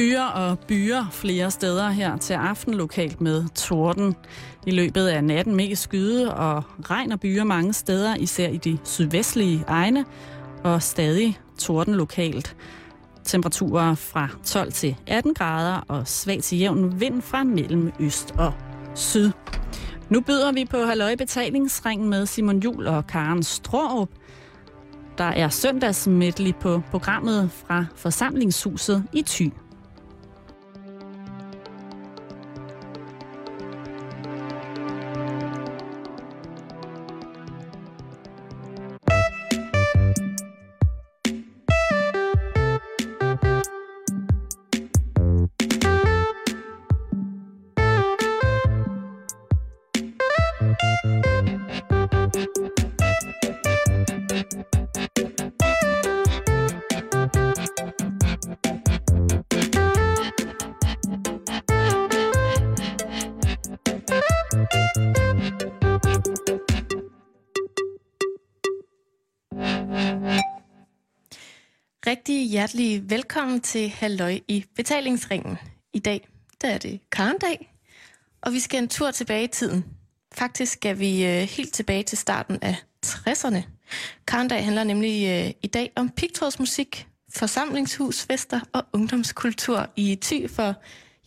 skyer og byer flere steder her til aften lokalt med torden. I løbet af natten mest skyde og regn og byer mange steder, især i de sydvestlige egne, og stadig torden lokalt. Temperaturer fra 12 til 18 grader og svag til jævn vind fra mellem øst og syd. Nu byder vi på Halløj Betalingsring med Simon Jul og Karen Stråb. Der er søndagsmedley på programmet fra forsamlingshuset i Thy. Hjertelig velkommen til Halløj i betalingsringen. I dag der er det karndag, og vi skal en tur tilbage i tiden. Faktisk skal vi øh, helt tilbage til starten af 60'erne. Karndag handler nemlig øh, i dag om pigtrådsmusik, forsamlingshus, fester og ungdomskultur i Thy for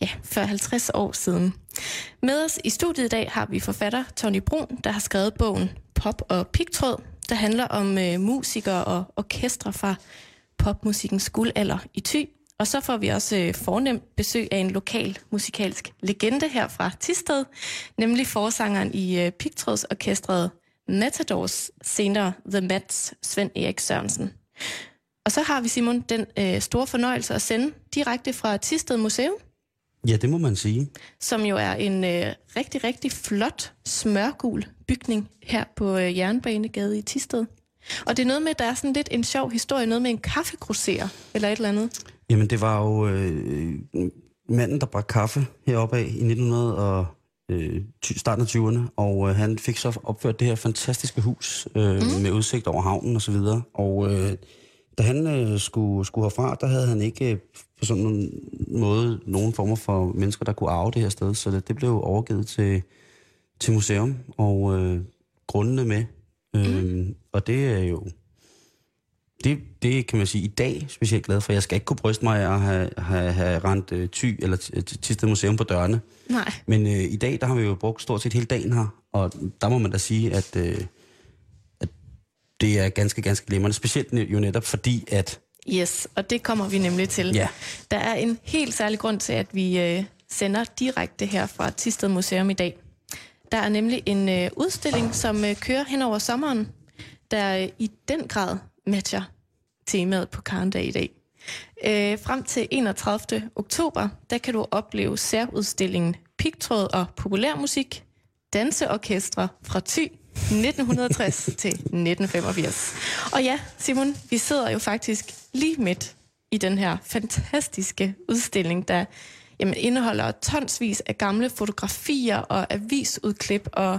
ja, for 50 år siden. Med os i studiet i dag har vi forfatter Tony Brun, der har skrevet bogen Pop og Pigtråd, der handler om øh, musikere og orkestre fra popmusikkens guldalder i Thy. Og så får vi også øh, fornemt besøg af en lokal musikalsk legende her fra Tisted, nemlig forsangeren i øh, Pigtrådsorkestret Matadors, senere The Mats, Svend Erik Sørensen. Og så har vi, Simon, den øh, store fornøjelse at sende direkte fra Tisted Museum, Ja, det må man sige. som jo er en øh, rigtig, rigtig flot smørgul bygning her på øh, Jernbanegade i Tisted. Og det er noget med, der er sådan lidt en sjov historie, noget med en kaffegrosserer eller et eller andet. Jamen, det var jo øh, manden, der bragte kaffe heroppe af i 1900 og øh, starten af 20'erne, og øh, han fik så opført det her fantastiske hus øh, mm. med udsigt over havnen og så videre. Og øh, da han øh, skulle, skulle herfra, der havde han ikke øh, på sådan en måde nogen former for mennesker, der kunne arve det her sted, så det, det blev overgivet til, til museum, og øh, grundene med. Øh, mm. Og det er jo det, det kan man sige i dag specielt glad for. Jeg skal ikke kunne bryste mig af at have, have, have rent øh, ty eller Tisted Museum på dørene. Nej. Men øh, i dag, der har vi jo brugt stort set hele dagen her, og der må man da sige, at, øh, at det er ganske, ganske glimrende. Specielt jo netop fordi, at Yes, og det kommer vi nemlig til. Ja. Der er en helt særlig grund til, at vi øh, sender direkte her fra Tisted Museum i dag. Der er nemlig en øh, udstilling, som øh, kører hen over sommeren, der øh, i den grad matcher temaet på Karndag i dag. Øh, frem til 31. oktober, der kan du opleve særudstillingen Pigtråd og populærmusik, danseorkestre fra Thy 1960 til 1985. Og ja, Simon, vi sidder jo faktisk lige midt i den her fantastiske udstilling, der jamen, indeholder tonsvis af gamle fotografier og avisudklip, og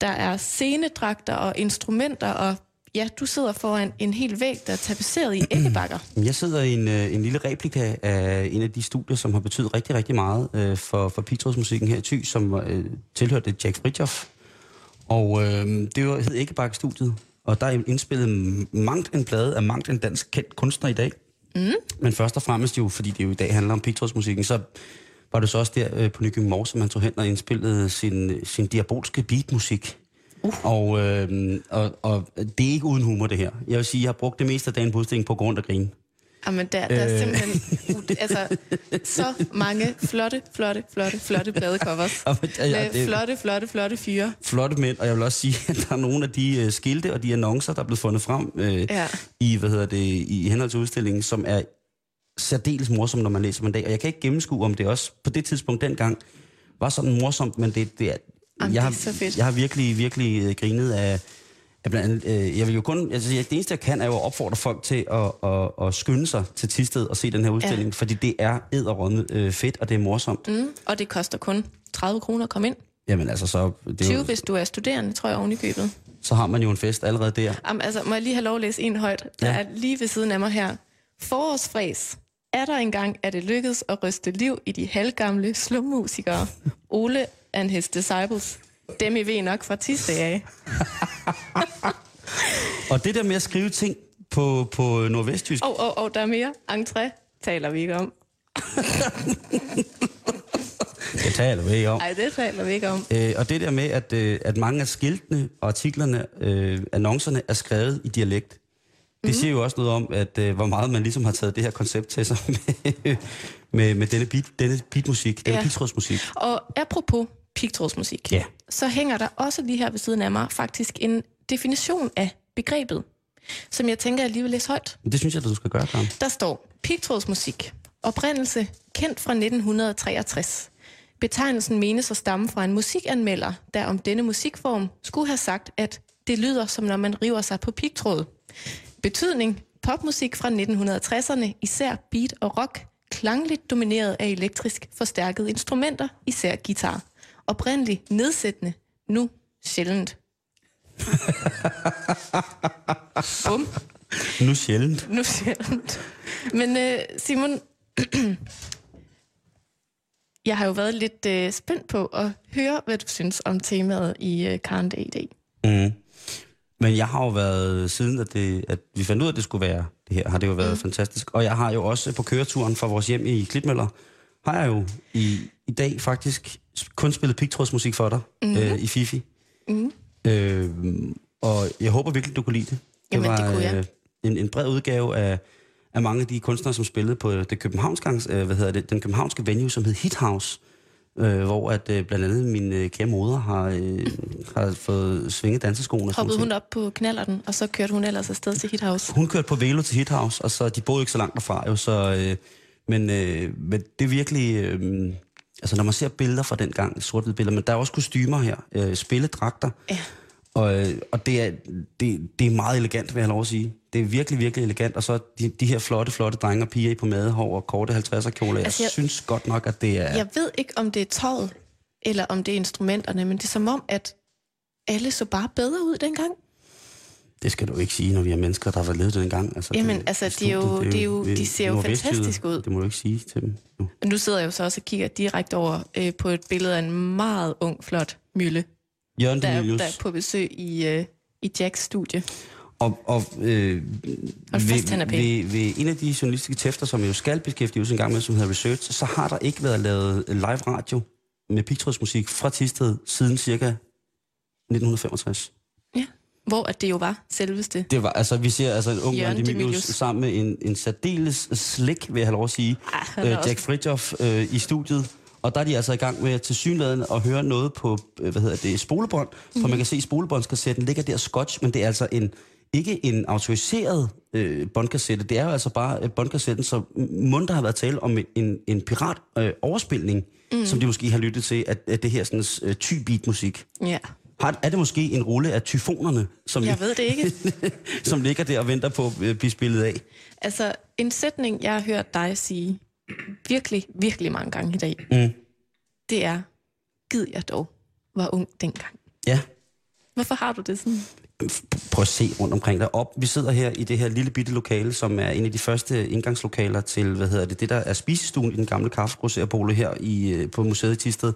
der er scenedragter og instrumenter, og ja, du sidder foran en hel væg, der er tapetseret i æggebakker. jeg sidder i en, øh, en lille replika af en af de studier, som har betydet rigtig, rigtig meget øh, for, for pigtrådsmusikken her i Thy, som øh, tilhørte Jack Fritjof. Og øh, det var, hed Æggebakke-studiet, og der er indspillet mangt en plade af mangt en dansk kendt kunstner i dag. Mm. Men først og fremmest jo, fordi det jo i dag handler om pigtrådsmusikken, så var det så også der øh, på Nykøbing Mors, som han tog hen og indspillede sin, sin diabolske beatmusik. Uh. Og, øh, og, og det er ikke uden humor, det her. Jeg vil sige, jeg har brugt det meste af dagen på på grund af grin. Jamen, der, der er Øh. simpelthen ud- altså, så mange flotte, flotte, flotte, flotte pladecovers. Ja, ja, Med flotte, flotte, flotte fyre. flotte mænd, og jeg vil også sige, at der er nogle af de øh, skilte og de annoncer, der er blevet fundet frem øh, Ja. i, hvad hedder det, i henhold til udstillingen, som er særdeles morsomt, når man læser dem en dag. Og jeg kan ikke gennemskue, om det også på det tidspunkt dengang var sådan morsomt, men det, det er... Jamen, jeg, det er har, så fedt. jeg har virkelig, virkelig øh, grinet af, af blandt andet, øh, jeg vil jo kun, altså det eneste jeg kan, er jo at opfordre folk til at, at, at skynde sig til Tisted og se den her udstilling, ja. fordi det er edderrødme øh, fedt, og det er morsomt. Mm, og det koster kun 30 kroner at komme ind. Jamen altså, så, det er 20, jo, hvis du er studerende, tror jeg, oven i købet. så har man jo en fest allerede der. Jamen, altså, må jeg lige have lov at læse en højt? Der Ja. er lige ved siden af mig her. Forårsfræs. Er der engang, at det lykkedes at ryste liv i de halvgamle slummusikere? Ole and his disciples. Dem I ved nok fra tidsdag af. Og det der med at skrive ting på, på nordvestjysk, Og, og, og der er mere. Entré taler vi ikke om. det taler vi ikke om. Nej, det taler vi ikke om. Øh, og det der med, at, øh, at mange af skiltene og artiklerne, øh, annoncerne, er skrevet i dialekt, det Mhm. siger jo også noget om, at øh, hvor meget man ligesom har taget det her koncept til sig med, med, med denne, beat, denne beatmusik, denne Ja. pigtrådsmusik. Og apropos pigtrådsmusik, Ja. så hænger der også lige her ved siden af mig faktisk en definition af begrebet, som jeg tænker, jeg lige vil læse højt. Det synes jeg, du skal gøre, Karen. Der står pigtrådsmusik. Oprindelse kendt fra 1963. Betegnelsen menes at stamme fra en musikanmelder, der om denne musikform skulle have sagt, at det lyder som når man river sig på pigtråd. Betydning popmusik fra 1960'erne, især beat og rock, klangligt domineret af elektrisk forstærkede instrumenter, især guitar. Oprindeligt nedsættende, nu sjældent. Bum. Nu sjældent. Nu sjældent. Men øh, Simon, jeg har jo været lidt øh, spændt på at høre, hvad du synes om temaet i øh, Karen i dag. Mm. Men jeg har jo været, siden at, det, at vi fandt ud af, at det skulle være det her, har det jo været mm. fantastisk. Og jeg har jo også på køreturen fra vores hjem i Klitmøller, har jeg jo i, i dag faktisk kun spillet pigtrådsmusik for dig mm. øh, i Fifi. Mm. Øh, og jeg håber virkelig, du kunne lide det. Det Jamen, var det kunne jeg. øh, en, en bred udgave af, af mange af de kunstnere, som spillede på det københavnske, øh, hvad hedder det, den københavnske venue, som hed Hit House. Øh, hvor at øh, blandt andet min øh, kære moder har, øh, har fået svinget danseskoene. Hoppede hun op på knallerten, og så kørte hun ellers afsted til Hit House. hun kørte på Velo til Hit House, og så de boede ikke så langt derfra jo, så, øh, men, øh, men det er virkelig, øh, altså når man ser billeder fra den gang, sort billeder, men der er også kostymer her, øh, spilledragter, Ja. og, øh, og det, er, det, det er meget elegant, vil jeg lov at sige. Det er virkelig, virkelig elegant, og så de, de her flotte, flotte drenge og piger i på madehår og korte 50'er kjoler. Jeg, Altså, jeg- synes godt nok, at det er... Jeg ved ikke, om det er tøjet, eller om det er instrumenterne, men det er som om, at alle så bare bedre ud dengang. Det skal du ikke sige, når vi er mennesker, der har levet den gang. Altså, Jamen, det, altså, i de er jo- studiet, de er jo- det de ser jo fantastisk ud. Det må du ikke sige til dem. Nu. Og nu sidder jeg jo så også og kigger direkte over øh, på et billede af en meget ung, flot Mølle, Jørgen der, er- der er på besøg i, øh, i Jacks studie. Og, og øh, Hold fast, ved, ved, ved en af de journalistiske tæfter, som jo skal beskæftige sig en gang med, som hedder Research, så har der ikke været lavet live radio med pigtrådsmusik fra Tisted siden cirka 1965. Hvor at det jo var selveste. Det var, altså, vi ser altså en ung Jørgen Demilius sammen med en, en særdeles slik, vil jeg have lov at sige, er øh, Jack Fridjof øh, i studiet. Og der er de altså i gang med til synligheden at høre noget på, øh, hvad hedder det, spolebånd. For man kan se, at spolebåndskassetten ligger der scotch, men det er altså en, ikke en autoriseret øh, båndkassette. Det er jo altså bare øh, båndkassetten, så mund der har været tale om en, en pirat øh, overspilning, mm. som de måske har lyttet til, at, at det her sådan øh, ty-beat musik. Ja. Har, er det måske en rulle af tyfonerne, som, Jeg ved det ikke. som ligger der og venter på at øh, blive spillet af? Altså, en sætning, jeg har hørt dig sige virkelig, virkelig mange gange i dag, Mm. det er, gid jeg dog var ung dengang. Ja. Hvorfor har du det sådan? Prøv at se rundt omkring dig. Op. Vi sidder her i det her lille bitte lokale, som er en af de første indgangslokaler til, hvad hedder det, det der er spisestuen i den gamle kaffegrosserpole her i, øh, på museet i Tisted.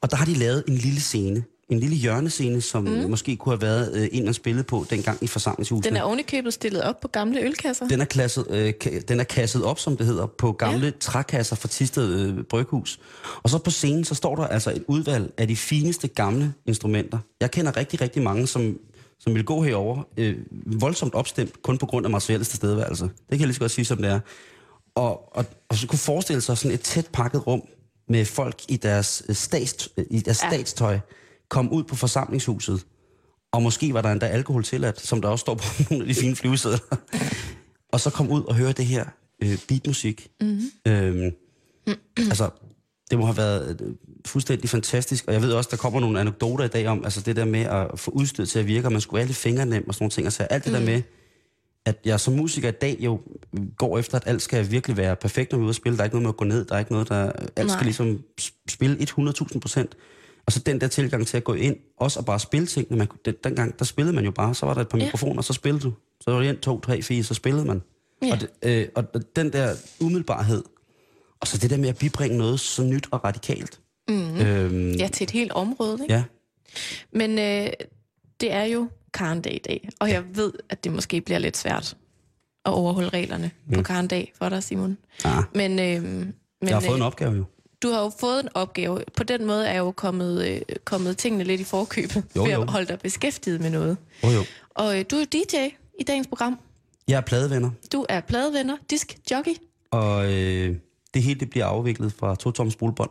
Og der har de lavet en lille scene. En lille hjørnescene, som mm. måske kunne have været øh, en, man spillede på dengang i forsamlingshuset. Den er ovenikøbet stillet op på gamle ølkasser. Den er, klasset, øh, ka- den er kasset op, som det hedder, på gamle ja. trækasser fra Tisted øh, Bryghus. Og så på scenen, så står der altså et udvalg af de fineste gamle instrumenter. Jeg kender rigtig, rigtig mange, som, som vil gå herover øh, voldsomt opstemt, kun på grund af materiellets tilstedeværelse. Det kan jeg lige så godt sige, som det er. Og, og, og så kunne forestille sig sådan et tæt pakket rum med folk i deres, øh, stats, øh, i deres ja. statstøj, kom ud på forsamlingshuset, og måske var der endda alkohol tilladt, som der også står på nogle af de fine flyvesedler. og så kom ud og høre det her øh, beatmusik. Mm-hmm. Øhm, altså, det må have været øh, fuldstændig fantastisk. Og jeg ved også, der kommer nogle anekdoter i dag om, altså det der med at få udstyret til at virke, og man skulle være lidt fingernem og sådan nogle ting. Altså alt det mm. der med, at jeg som musiker i dag jo går efter, at alt skal virkelig være perfekt, når vi er ude at spille. Der er ikke noget med at gå ned, der er ikke noget, der... Alt Nej. skal ligesom sp- spille 100.000 procent. Og så den der tilgang til at gå ind, også at bare spille ting. Man, den, dengang, der spillede man jo bare, så var der et par Ja. mikrofoner, og så spillede du. Så var det en, to, tre, fire, så spillede man. Ja. Og, det, øh, og den der umiddelbarhed, og så det der med at bibringe noget så nyt og radikalt. Mm-hmm. Øhm, ja, til et helt område, ikke? Ja. Men øh, det er jo Karndag i dag, og jeg ved, at det måske bliver lidt svært at overholde reglerne mm. på Karndag for dig, Simon. Ja. Men, øh, men, jeg har fået øh, en opgave jo. Du har jo fået en opgave. På den måde er jo kommet, øh, kommet tingene lidt i forkøbet jo, ved at holde dig beskæftiget med noget. Jo, jo. Og øh, du er DJ i dagens program. Jeg er pladevenner. Du er pladevenner, disk jockey. Og øh, det hele det bliver afviklet fra to toms spolebånd.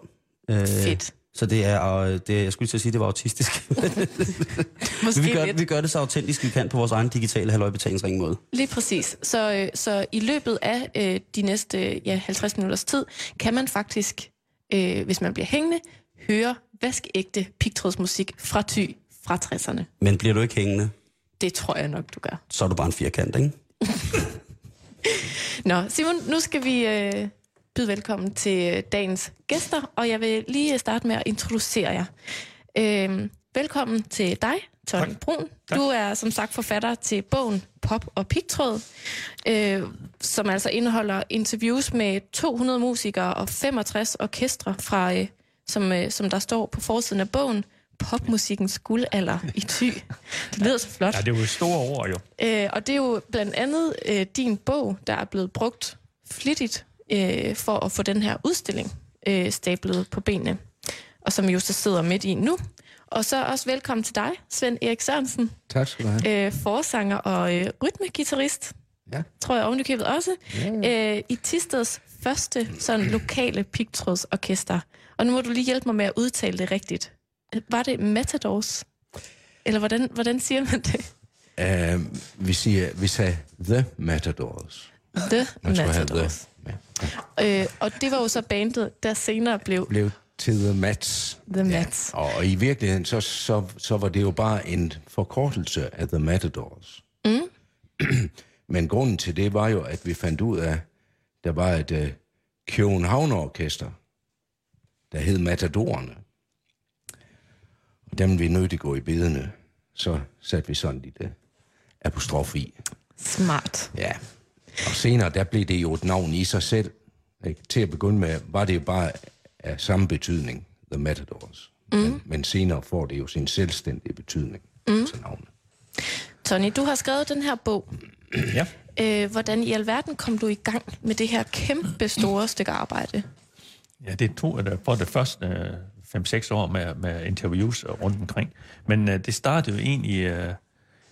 Øh, Fedt. Så det er, og det, jeg skulle til at sige, det var autistisk. Måske vi, gør, vi gør det så autentisk, vi kan på vores egen digitale halvøjbetalingsring måde. Lige præcis. Så, øh, så i løbet af øh, de næste ja, 50 minutters tid, kan man faktisk, øh, hvis man bliver hængende, høre vaskeægte pigtrådsmusik fra Ty fra 60'erne. Men bliver du ikke hængende? Det tror jeg nok, du gør. Så er du bare en firkant, ikke? Nå, Simon, nu skal vi øh, byde velkommen til dagens gæster, og jeg vil lige starte med at introducere jer. Øh, velkommen til dig, tak. Brun. Tak. Du er som sagt forfatter til bogen Pop og Pigtråd, øh, som altså indeholder interviews med 200 musikere og 65 orkestre, fra, øh, som, øh, som der står på forsiden af bogen, popmusikkens guldalder i ty. Det lyder så flot. Ja, det er jo store ord jo. Øh, og det er jo blandt andet øh, din bog, der er blevet brugt flittigt øh, for at få den her udstilling øh, stablet på benene, og som jo så sidder midt i nu. Og så også velkommen til dig, Svend Erik Sørensen. Tak skal du have. Øh, forsanger og øh, rytmegitarrist. Ja. Tror jeg ovenikøbet også. Ja. Øh, I Tisteds første sådan lokale pigtrådsorkester. Og nu må du lige hjælpe mig med at udtale det rigtigt. Var det Matadors? Eller hvordan, hvordan siger man det? Uh, vi, siger, vi sagde The Matadors. The Matadors. The. Ja. Øh, og det var jo så bandet, der senere blev... Blev til The Mats. The Mats. Ja. Og i virkeligheden, så, så, så var det jo bare en forkortelse af The Matadors. Mm. Men grunden til det var jo, at vi fandt ud af, der var et uh, Københavner-orkester, der hed Matadorerne dem vi nødt til at gå i bedene, så satte vi sådan lidt apostrof i. Smart. Ja. Og senere, der blev det jo et navn i sig selv. Ikke? Til at begynde med, var det jo bare af samme betydning, The Matadors. Mm. Men, men senere får det jo sin selvstændige betydning, mm. altså navnet. Tony, du har skrevet den her bog. Ja. Øh, hvordan i alverden kom du i gang med det her kæmpe store stykke arbejde? Ja, det tog jeg for det første 5-6 år med, med interviews rundt omkring. Men uh, det startede jo egentlig uh,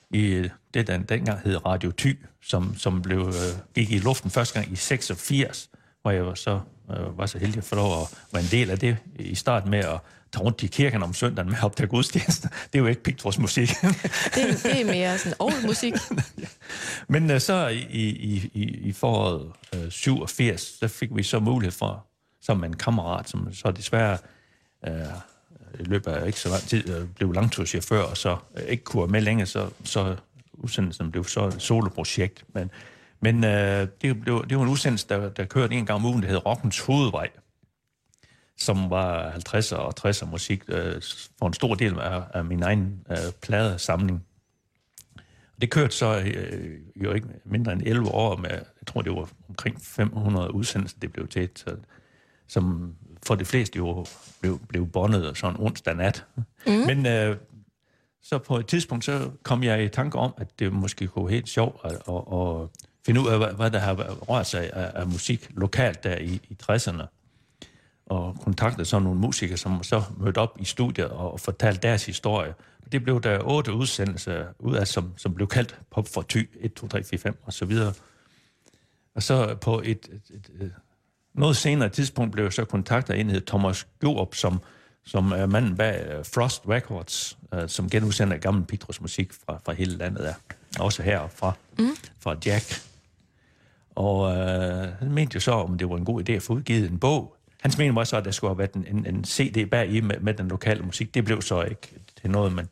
i det, der dengang hed Radio Ty, som, som blev, uh, gik i luften første gang i 86, hvor jeg var så, uh, var så heldig at få lov at være en del af det i starten med at tage rundt i kirken om søndagen med at optage gudstjenester. Det er jo ikke musik. det, det er mere sådan musik. Men uh, så i, i, i, i foråret uh, 87, så fik vi så mulighed for, som en kammerat, som så desværre øh, i løbet af ikke så lang tid øh, blev langturschauffør, og så øh, ikke kunne være med længere, så, så udsendelsen blev så et soloprojekt. Men, men øh, det, blev, det var en udsendelse, der, der kørte en gang om ugen, der hed Rockens Hovedvej, som var 50'er og 60'er musik øh, for en stor del af, af min egen øh, pladesamling. Det kørte så øh, jo ikke mindre end 11 år med, jeg tror det var omkring 500 udsendelser, det blev til, så, som for de fleste jo blev, blev bondet sådan onsdag nat. Mm. Men øh, så på et tidspunkt, så kom jeg i tanke om, at det måske kunne være helt sjovt at, at, at finde ud af, hvad, hvad der har rørt sig af, af musik lokalt der i, i 60'erne. Og kontaktede så nogle musikere, som så mødte op i studiet og fortalte deres historie. Det blev der otte udsendelser ud af, som, som blev kaldt Pop for Ty, 1, 2, 3, 4, 5 og så videre. Og så på et, et, et, et noget senere tidspunkt blev jeg så kontaktet af en, hed Thomas Gjorup, som, som er manden bag øh, Frost Records, uh, som genudsender gammel Petrus musik fra, fra hele landet der. Også her fra, mm. fra Jack. Og øh, han mente jo så, om det var en god idé at få udgivet en bog. Hans mening var så, at der skulle have været en, en, en CD bag i med, med den lokale musik. Det blev så ikke til noget, men,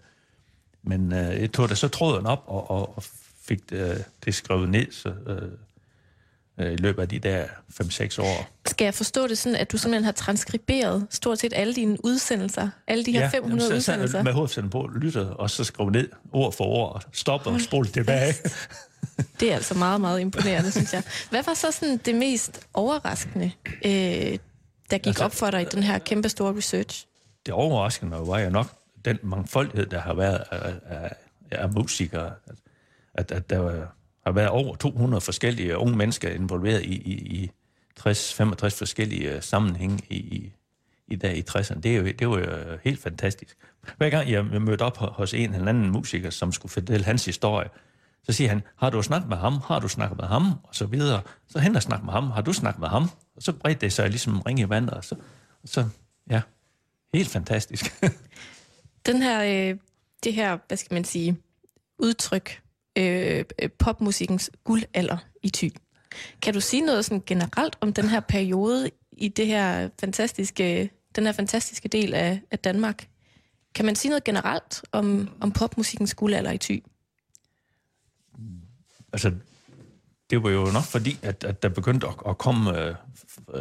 men øh, jeg tog da så tråden op og, og, og fik øh, det skrevet ned, så, øh, øh, i løbet af de der 5-6 år. Skal jeg forstå det sådan, at du simpelthen har transkriberet stort set alle dine udsendelser? Alle de her 500 så, udsendelser? Så med hovedsætten på, lytter, og så skriver ned ord for ord, og stopper og spoler tilbage. Det er altså meget, meget imponerende, synes jeg. Hvad var så sådan det mest overraskende, øh, der gik altså, op for dig i den her kæmpe store research? Det overraskende var jo nok den mangfoldighed, der har været af, af, af musikere. At, at der var, har været over 200 forskellige unge mennesker involveret i, i, i 60-65 forskellige øh, sammenhænge i, i, i dag i 60'erne. Det, er jo, det var jo øh, helt fantastisk. Hver gang jeg mødte op hos en eller anden musiker, som skulle fortælle hans historie, så siger han, har du snakket med ham? Har du snakket med ham? Og så videre. Så hen og snakke med ham. Har du snakket med ham? Og så bredte det sig ligesom ring i vandet. Og så, og så ja, helt fantastisk. Den her, øh, det her, hvad skal man sige, udtryk, øh, popmusikkens guldalder i ty. Kan du sige noget sådan generelt om den her periode i det her fantastiske, den her fantastiske del af, af Danmark? Kan man sige noget generelt om, om popmusikkens guldalder i ty? Altså, det var jo nok fordi, at, at der begyndte at, at komme øh,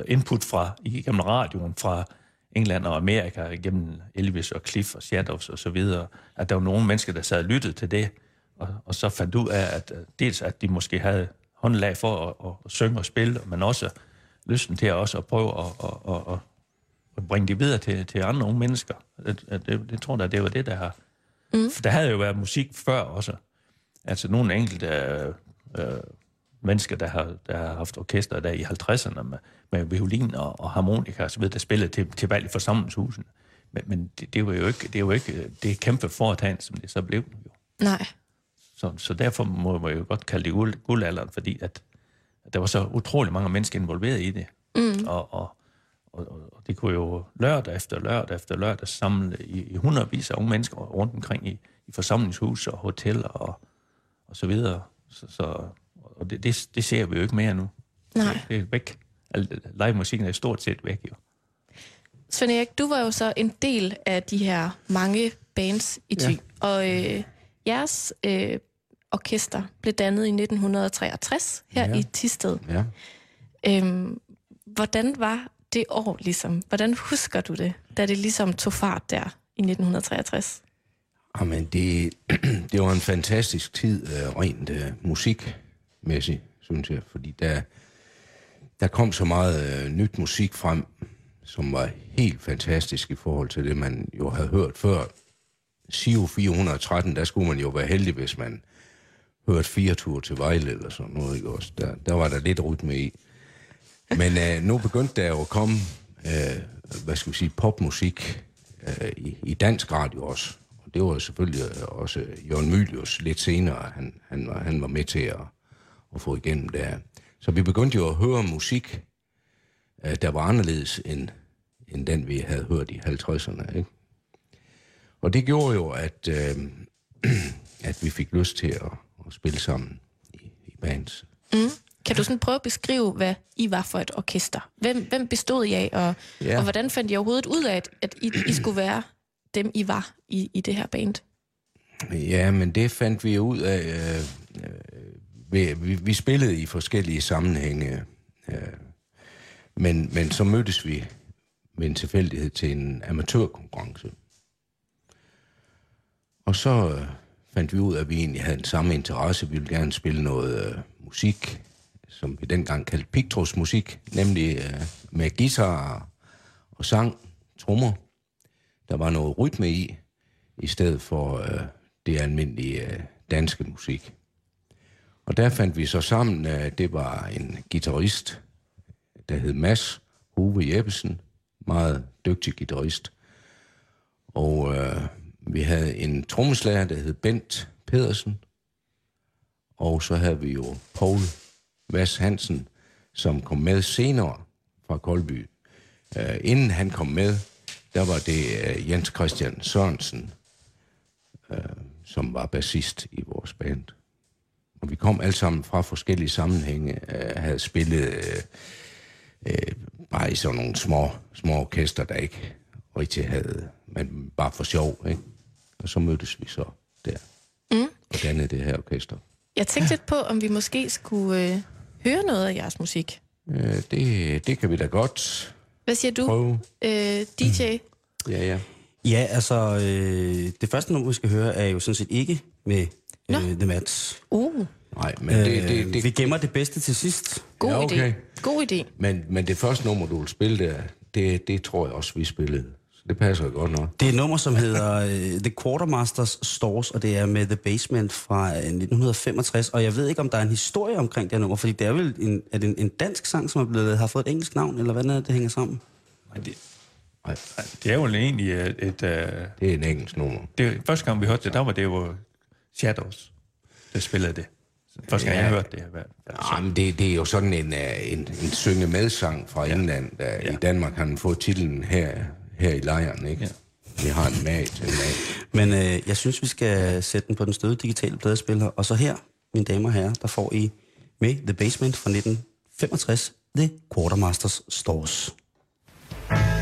input fra igennem radioen fra England og Amerika, gennem Elvis og Cliff og Shadows og så videre, at der var nogle mennesker, der sad og lyttede til det, og, og så fandt ud af, at dels at de måske havde håndlag for at, at, at synge og spille, men også lysten til også at prøve at, at, at, at bringe det videre til, til andre unge mennesker. Det, det, det tror jeg, det var det, der har... Mm. For der havde jo været musik før også. Altså nogle enkelte øh, øh, mennesker, der har, der har haft orkester der i 50'erne med, med violin og, og harmonika og så videre, der spillede til, til valg i forsamlingshusen. Men, men det, det, var jo ikke, det er jo ikke det kæmpe foretagende, som det så blev. Jo. Nej. Så, så derfor må man jo godt kalde det guld, guldalderen, fordi at, at der var så utrolig mange mennesker involveret i det. Mm. Og, og, og, og det kunne jo lørdag efter lørdag efter lørdag samle i, i hundredvis af unge mennesker rundt omkring i, i forsamlingshus og hoteller og, og så videre. Så, så, og det, det, det ser vi jo ikke mere nu. Nej. Det, det er væk. Live-musikken er stort set væk, jo. Svend Erik, du var jo så en del af de her mange bands i Thy. Ja. Og øh, jeres øh, orkester blev dannet i 1963 her ja. i Tisted. Ja. Øhm, hvordan var det år ligesom? Hvordan husker du det, da det ligesom tog fart der i 1963? Jamen, det, det var en fantastisk tid, uh, rent uh, musikmæssigt, synes jeg, fordi der, der kom så meget uh, nyt musik frem, som var helt fantastisk i forhold til det, man jo havde hørt før. SIO 413, der skulle man jo være heldig, hvis man hørte fire ture til Vejle eller sådan noget, ikke også? Der, der var der lidt rytme i. Men øh, nu begyndte der jo at komme, øh, hvad skal vi sige, popmusik øh, i, i dansk radio også. Og det var selvfølgelig øh, også Jørgen Mylius lidt senere, han, han, var, han var med til at, at få igennem der. Så vi begyndte jo at høre musik, øh, der var anderledes end, end den, vi havde hørt i 50'erne, ikke? Og det gjorde jo, at, øh, at vi fik lyst til at, at spille sammen i, i bands. Mm. Kan du sådan prøve at beskrive, hvad I var for et orkester? Hvem, hvem bestod I af, og, ja. og hvordan fandt I overhovedet ud af, at, at I, I skulle være dem, I var i, i det her band? Ja, men det fandt vi ud af. Øh, øh, vi, vi spillede i forskellige sammenhænge, øh, men, men så mødtes vi med en tilfældighed til en amatørkonkurrence. Og så øh, fandt vi ud af, at vi egentlig havde den samme interesse. Vi ville gerne spille noget øh, musik, som vi dengang kaldte Pictros musik, nemlig øh, med guitar og sang, trommer. Der var noget rytme i, i stedet for øh, det almindelige øh, danske musik. Og der fandt vi så sammen, øh, det var en guitarist, der hed Mads Hove Jeppesen, meget dygtig guitarist. Og øh, vi havde en trommeslager, der hed Bent Pedersen. Og så havde vi jo Paul Vas Hansen, som kom med senere fra Koldby. Øh, inden han kom med, der var det øh, Jens Christian Sørensen, øh, som var bassist i vores band. Og vi kom alle sammen fra forskellige sammenhænge, øh, havde spillet øh, øh, bare i sådan nogle små, små orkester, der ikke rigtig havde, men bare for sjov, ikke? Og så mødtes vi så der Mm. og dannede det her orkester. Jeg tænkte lidt på, om vi måske skulle, øh, høre noget af jeres musik. Øh, det, det kan vi da godt Hvad siger du, prøve. øh, DJ? Ja, ja. Ja, altså, øh, det første nummer, vi skal høre, er jo sådan set ikke med øh, The Mats. Uh, Nej, men det, det, Øh, det, vi gemmer det bedste til sidst. god Ja, okay. idé. God idé. men, men det første nummer, du vil spille der, det, det tror jeg også, vi spillede. Det passer jo godt nok. Det er et nummer, som hedder øh, The Quartermasters Stores, og det er med The Basement fra øh, 1965. Og jeg ved ikke, om der er en historie omkring det her nummer, fordi det er vel en, er det en, en dansk sang, som er blevet, har fået et engelsk navn, eller hvordan er det, det hænger sammen? Men det, Nej, det er jo egentlig et... et uh, det er en engelsk nummer. det, første gang, vi hørte det, der var det jo Shadows, der spillede det. Første gang, Ja. jeg hørte det. Hvad, Ja, men det, det er jo sådan en, uh, en, en synge medsang fra England. Uh, Ja. I Danmark har den fået titlen her, her i lejren, ikke? Ja. Vi har en mag til en mag. Men øh, jeg synes, vi skal sætte den på den støde digitale pladespiller. Og så her, mine damer og herrer, der får I med The Basement fra 1965, The Quartermasters Stores. Her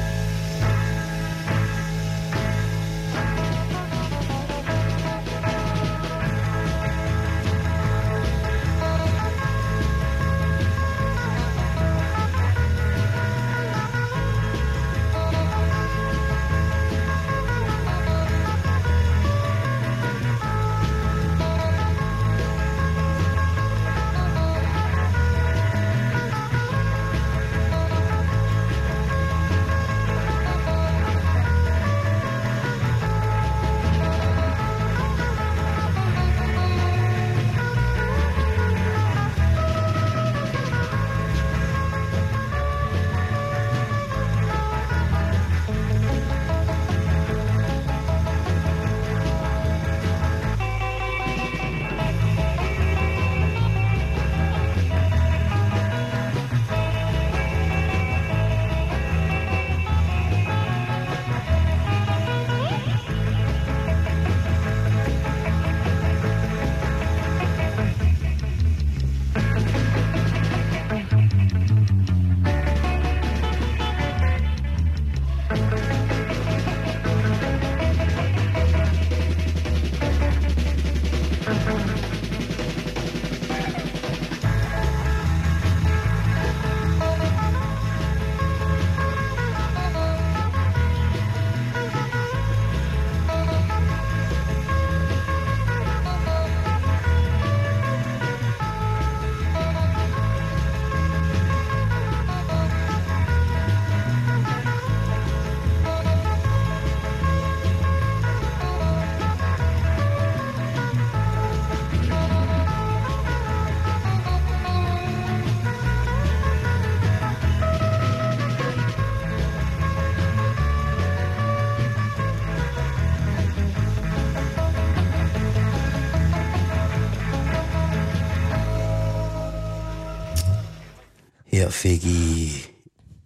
fik I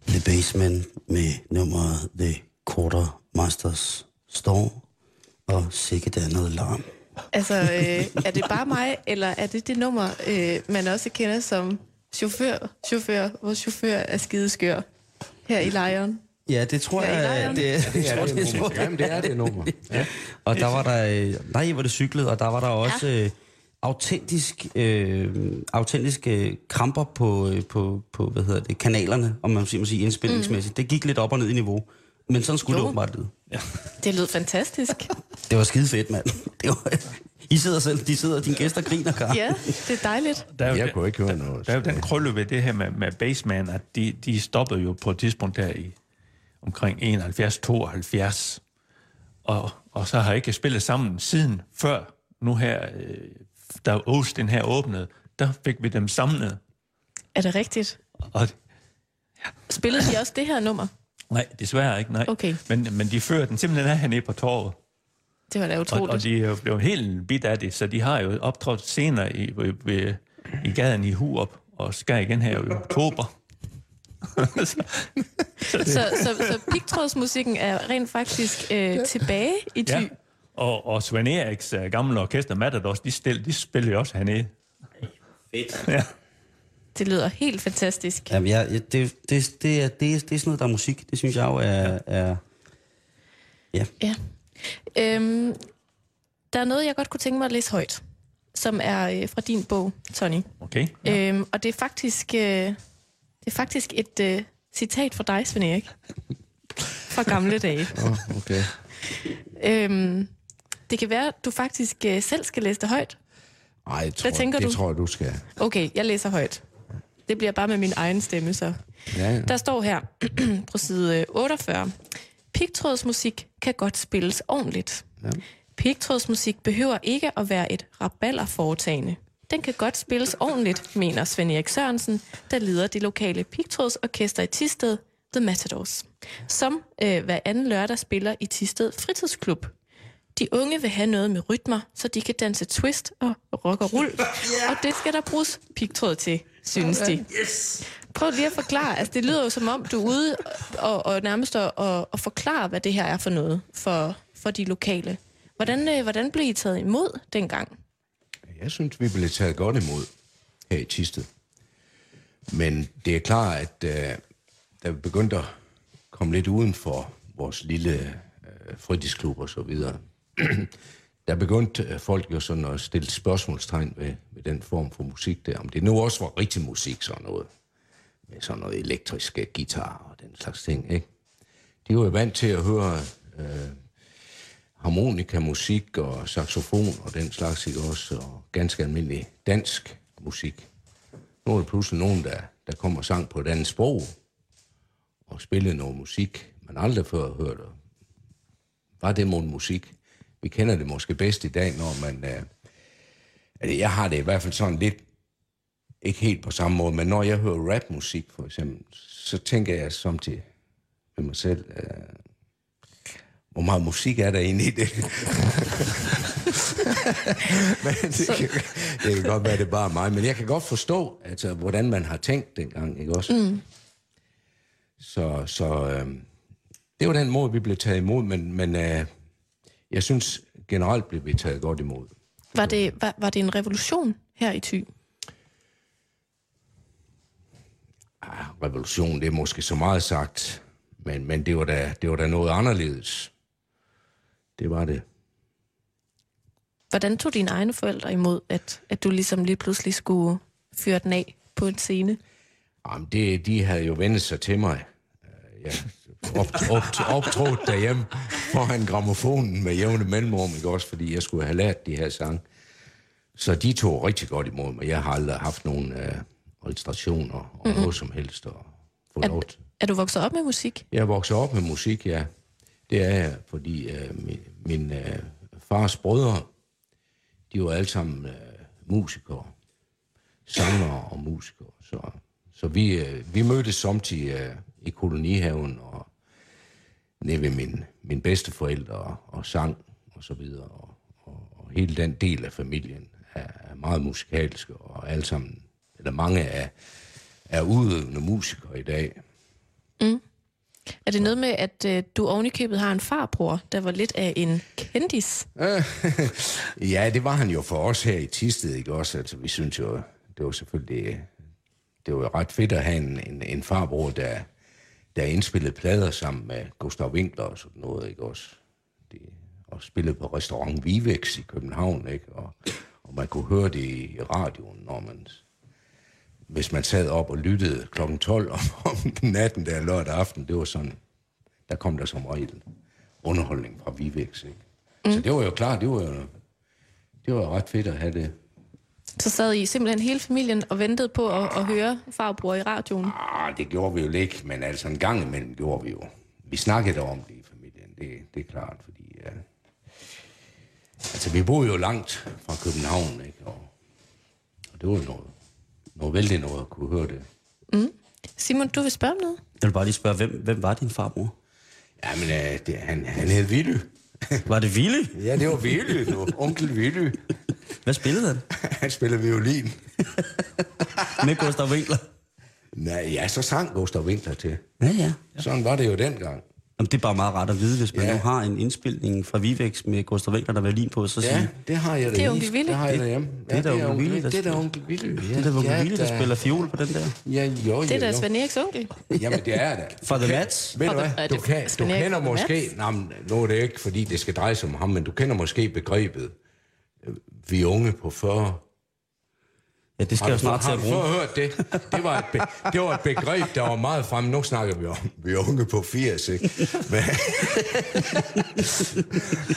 The Basement med nummeret The Quartermasters Store og sikkert der noget larm. Altså, øh, er det bare mig, eller er det det nummer, øh, man også kender som chauffør, chauffør, vores chauffør er skideskør her i lejren? Ja, det tror Ja, jeg, det, Det er det det, jeg. Jamen, det er det nummer. Ja. Og der var der, øh, nej, hvor det cyklede, og der var der også øh, autentisk, øh, autentiske kramper på, øh, på, på, hvad hedder det, kanalerne, om man må sige indspilningsmæssigt. Mm. Det gik lidt op og ned i niveau. Men sådan skulle Jo. det åbenbart lyde. Det lød fantastisk. Det var skide fedt, mand. Det var, I sidder selv, de sidder, dine gæster griner, Karen. Ja, det er dejligt. Der er jo Jeg kunne ikke høre noget. Der er jo den krølle ved det her med, med Baseman, at de, de stoppede jo på et tidspunkt der i omkring 71-72. Og, og så har jeg ikke spillet sammen siden før nu her, øh, da Austin her åbnede, der fik vi dem samlet. Er det rigtigt? Og, Spillede de også det her nummer? nej, desværre ikke, nej. Okay. Men, men de førte den simpelthen af hernede på torvet. Det var da Og, utroligt. og de er jo blevet helt bit af det, så de har jo optrådt senere i, ved, i gaden i Hurup, og skal igen her i oktober. så, Så, så, så pigtrådsmusikken er rent faktisk øh, tilbage i Thy. Ja. Og, og Svend Eriks uh, gamle orkester Matadors, de, stil, de spiller jo også hernede. Fedt. Ja. Det lyder helt fantastisk. Jamen, ja, det, det, det, det, er, det, er, det er sådan noget, der er musik. Det synes jeg jo er... er Ja. Øhm, der er noget, jeg godt kunne tænke mig at læse højt. som er øh, fra din bog, Tony. Okay. Ja. Øhm, og det er faktisk, øh, det er faktisk et øh, citat fra dig, Svend Erik. Fra gamle dage. Oh, okay. Øhm, det kan være, at du faktisk øh, selv skal læse det højt. Ej, jeg tror, tænker det du? tror jeg, du skal. Okay, jeg læser højt. Det bliver bare med min egen stemme, så. Ja, ja. Der står her på side 48. Pigtrådsmusik kan godt spilles ordentligt. Ja. Pigtrådsmusik behøver ikke at være et rabalderforetagende. Den kan godt spilles ordentligt, mener Svend Erik Sørensen, der leder det lokale pigtrådsorkester i Tisted, The Matadors, som øh, hver anden lørdag spiller i Tisted Fritidsklub. De unge vil have noget med rytmer, så de kan danse twist og rock og rull, og det skal der bruges pigtråd til, synes de. Prøv lige at forklare. Altså, det lyder jo som om, du er ude og, og nærmest at og, og forklare, hvad det her er for noget for, for de lokale. Hvordan, øh, hvordan blev I taget imod dengang? Jeg synes, vi blev taget godt imod her i Tisted. Men det er klart, at øh, da vi begyndte at komme lidt uden for vores lille øh, fritidsklub og så videre, der begyndte øh, folk jo sådan at stille spørgsmålstegn ved, ved den form for musik der. Om det nu også var rigtig musik, sådan noget. Med sådan noget elektrisk øh, guitar og den slags ting, ikke? De var jo vant til at høre øh, harmonikamusik og saxofon og den slags, ikke også? Og ganske almindelig dansk musik. Nu er der pludselig nogen, der, der kommer og sang på et andet sprog og spillede noget musik, man aldrig før har hørt. Var det mod musik? Vi kender det måske bedst i dag, når man... Øh, altså, jeg har det i hvert fald sådan lidt, ikke helt på samme måde, men når jeg hører rapmusik for eksempel, så tænker jeg samtidig med mig selv, øh, hvor meget musik er der egentlig i det? men det, kan, det kan godt være, det er bare mig, men jeg kan godt forstå, altså, hvordan man har tænkt dengang, ikke også? Mm. Så, så øh, det var den måde, vi blev taget imod, men, men øh, jeg synes generelt blev vi taget godt imod. Var det, var, var det en revolution her i Thy? Ah, revolution, det er måske så meget sagt, men, men det, var da, det var da noget anderledes. Det var det. Hvordan tog dine egne forældre imod, at, at du ligesom lige pludselig skulle fyre den af på en scene? Jamen, det, de havde jo vendt sig til mig. Jeg op, op, optrådt derhjemme foran gramofonen med jævne mellemrum, ikke også, fordi jeg skulle have lært de her sange. Så de tog rigtig godt imod mig. Jeg har aldrig haft nogen øh, registrationer og mm-hmm. noget som helst at få lov til. Er du vokset op med musik? Jeg er vokset op med musik, ja. Det er jeg, fordi øh, min, min øh, fars brødre, de var alle sammen øh, musikere. Sangere og musikere. Så, så vi, øh, vi mødtes samtidig øh, i kolonihaven og nede ved min, min bedsteforældre og, og sang og så videre. Og, og, og hele den del af familien er, er meget musikalske, og alle sammen, eller mange er, er udøvende musikere i dag. Er det noget med, at øh, du ovenikøbet har en farbror, der var lidt af en kendis? ja, det var han jo for os her i Tisted, ikke også? Altså, vi synes jo, det var selvfølgelig, det var jo ret fedt at have en, en, en farbror, der, der indspillede plader sammen med Gustav Winkler og sådan noget, ikke også? De, og spillede på restaurant Vivex i København, ikke? Og, og man kunne høre det i radioen, når man, hvis man sad op og lyttede kl. 12 om, om natten der lørdag aften, det var sådan, der kom der som regel underholdning fra Vivex, ikke? Mm. Så det var jo klart, det var jo, det var ret fedt at have det. Så sad I simpelthen hele familien og ventede på at, at høre farbror i radioen? Ah, det gjorde vi jo ikke, men altså en gang imellem gjorde vi jo. Vi snakkede om det i familien, det, det er klart, fordi... Ja, altså, vi boede jo langt fra København, ikke? Og, og det var jo noget, noget vældig noget at kunne høre det. Simon, du vil spørge om noget? Jeg vil bare lige spørge, hvem, hvem var din farbror? Ja, men uh, det, han, han hed Willy. Var det Ville? Ja, det var Willy, nu. onkel Willy. Hvad spillede han? Han spillede violin. Med Gustav Winkler? Nej, ja, så sang Gustav Winkler til. Ja, ja. Sådan var det jo dengang. Jamen, det er bare meget rart at vide, hvis man Ja. ja. nu har en indspilning fra Vivex med Gustav Winkler, der vil lige på, så Ja, sige, det har jeg Det er da onkel Willy. Det har jeg derhjemme. det er da onkel Willy, der Det er da onkel Willy. Ja, det er da Onkel ja, Ville, der da- spiller fiol på den der. Ja, jo, jo, Det er da jo. Svend Eriks onkel. Jamen, det er det. For The Mats. Ved du hvad? er Du, det kan, du kender måske... Nej, men nu er det ikke, fordi det skal dreje sig om ham, men du kender måske begrebet vi unge på 40. Ja, det skal Har jeg du, jo snart til har at du bruge. før hørt det? Det var, et be, det var et begreb, der var meget fremme. Nu snakker vi om, vi er unge på 80, ikke? Men,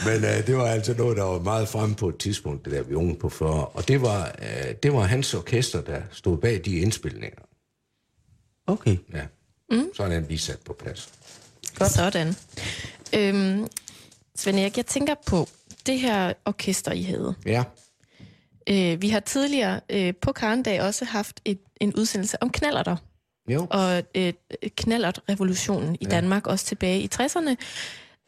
men uh, det var altså noget, der var meget fremme på et tidspunkt, det der, vi er unge på 40. Og det var, uh, det var hans orkester, der stod bag de indspilninger. Okay. Ja. Mm. Så er den lige sat på plads. Godt. Sådan. Øhm, Svend Erik, jeg tænker på det her orkester, I havde. Ja. Øh, vi har tidligere øh, på Karendag også haft et, en udsendelse om knallerter. Jo. og øh, knallertrevolutionen i Danmark, også tilbage i 60'erne.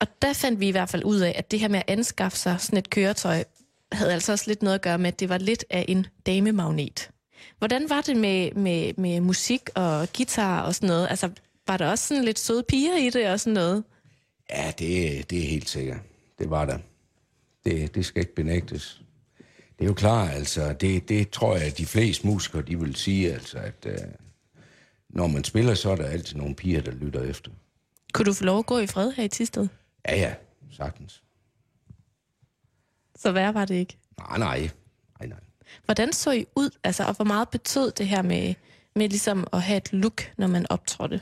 Og der fandt vi i hvert fald ud af, at det her med at anskaffe sig sådan et køretøj, havde altså også lidt noget at gøre med, at det var lidt af en damemagnet. Hvordan var det med, med, med musik og guitar og sådan noget? Altså, var der også sådan lidt søde piger i det og sådan noget? Ja, det, det er helt sikkert. Det var der. Det, det skal ikke benægtes. Det er jo klart, altså, det, det tror jeg, at de fleste musikere, de vil sige, altså, at øh, når man spiller, så er der altid nogle piger, der lytter efter. Kunne du få lov at gå i fred her i Tisted? Ja, ja, sagtens. Så værre var det ikke. Nej, nej. Nej, nej. Hvordan så I ud, altså, og hvor meget betød det her med, med ligesom at have et look, når man optrådte?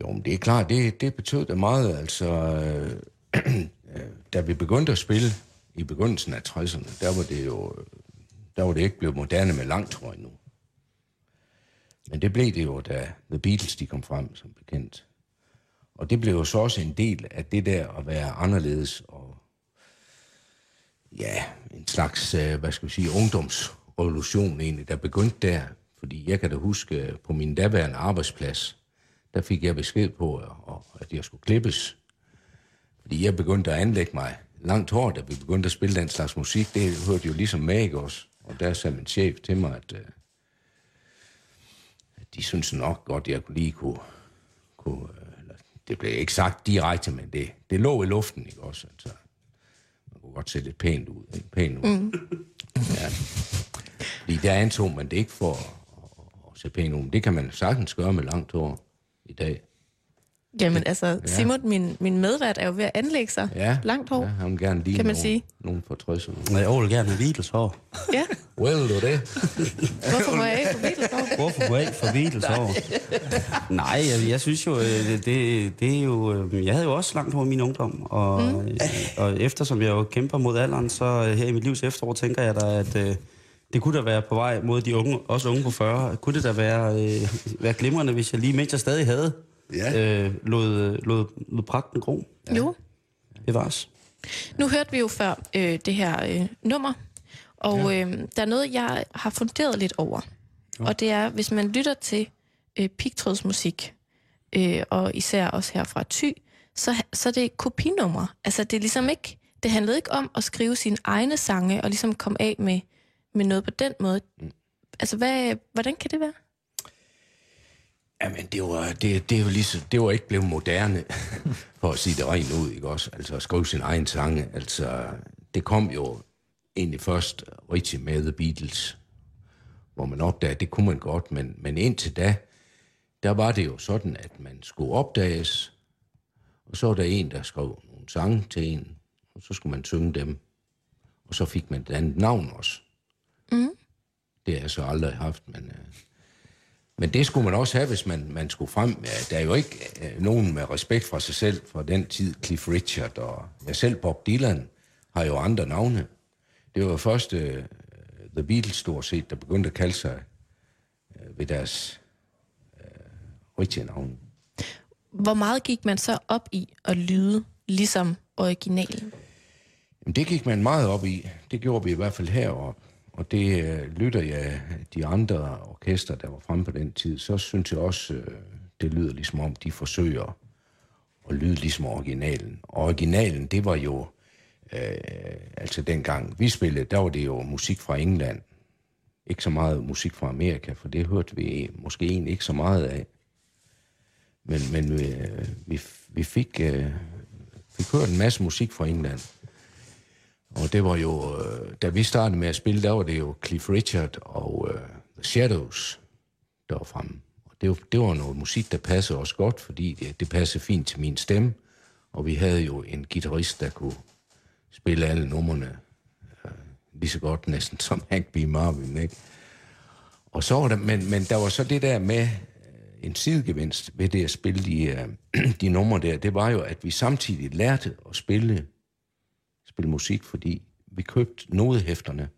Jo, men det er klart, det, det betød det meget, altså... Øh, da vi begyndte at spille i begyndelsen af 60'erne, der var det jo... Der var det ikke blevet moderne med langt hår endnu. Men det blev det jo, da The Beatles de kom frem, som bekendt. Og det blev jo så også en del af det der at være anderledes og ja, en slags, øh, hvad skal vi sige, ungdomsrevolution egentlig, der begyndte der. Fordi jeg kan da huske, øh, på min daværende arbejdsplads, der fik jeg besked på, at- at jeg skulle klippes. Fordi jeg begyndte at anlægge mig langt hår, da vi begyndte at spille den slags musik. Det hørte jo ligesom med, ikke også? Og der sagde min chef til mig, at, øh, at de synes nok godt, jeg kunne lige kunne... kunne øh, eller, det blev ikke sagt direkte, men det, det lå i luften, ikke også? Altså, man kunne godt se lidt pænt ud. Ikke? Pænt ud. Mm. Ja. Fordi der antog man det ikke for at, at, at se pænt ud. Men det kan man sagtens gøre med langt hår i dag. Jamen altså, Simon, min, min medvært, er jo ved at anlægge sig Ja, langt hår. Ja, han vil gerne lige Kan man nogen, sige. nogen fra 60'erne. Jeg vil gerne have Beatles hår. Ja. Well, du det? Hvorfor må jeg ikke få Beatles hår? Hvorfor gå af for Beatles hår? Nej, jeg, jeg synes jo, øh, det, det, det er jo... øh, Jeg havde jo også langt hår i min ungdom, og, mm. og eftersom jeg jo kæmper mod alderen, så øh, her i mit livs efterår tænker jeg da, at øh, det kunne da være på vej mod de unge, også unge på 40. Kunne det da være, øh, være glimrende, hvis jeg lige, mens jeg stadig havde, Ja. øh, lod, lod, lod pragten gro. Jo. Bevares. Nu hørte vi jo før øh, det her øh, nummer, og øh, der er noget, jeg har funderet lidt over. Og det er, hvis man lytter til øh, pigtrådsmusik, øh, og især også her fra Thy, så, så er det kopinummer. Altså, det er ligesom ikke... Det handlede ikke om at skrive sine egne sange, og ligesom komme af med, med noget på den måde. Altså, hvad, hvordan kan det være? Jamen, det var, det, det, er jo ligesom, det var ikke blevet moderne, for at sige det rent ud, ikke også? Altså, at skrive sin egen sange. Altså, det kom jo egentlig først rigtig med The Beatles, hvor man opdagede, at det kunne man godt, men, men indtil da, der var det jo sådan, at man skulle opdages, og så var der en, der skrev nogle sange til en, og så skulle man synge dem, og så fik man et andet navn også. Mm. Det har jeg så aldrig haft, men... Øh, men det skulle man også have, hvis man, man skulle frem. Der er jo ikke øh, nogen med respekt for sig selv fra den tid. Cliff Richard og jeg selv, Bob Dylan, har jo andre navne. Det var først øh, The Beatles stort set, der begyndte at kalde sig øh, ved deres øh, rigtige navne. Hvor meget gik man så op i at lyde ligesom originalen? Jamen, det gik man meget op i. Det gjorde vi i hvert fald heroppe. Og det øh, lytter jeg de andre orkester, der var fremme på den tid, så synes jeg også, øh, det lyder ligesom om, de forsøger at lyde ligesom originalen. Og originalen, det var jo, øh, altså dengang vi spillede, der var det jo musik fra England. Ikke så meget musik fra Amerika, for det hørte vi måske egentlig ikke så meget af. Men, men vi, vi, vi fik, øh, fik hørt en masse musik fra England. Og det var jo, øh, da vi startede med at spille, der var det jo Cliff Richard og øh, The Shadows, der var fremme. Og det, var, det var noget musik, der passede os godt, fordi det, det passede fint til min stemme. Og vi havde jo en guitarist, der kunne spille alle numrene øh, lige så godt næsten som Hank B. Marvin, ikke? Og så var der, men, men der var så det der med øh, en sidegevinst ved det at spille de, uh, de numre der, det var jo, at vi samtidig lærte at spille, spille musik, fordi vi købte nodehæfterne,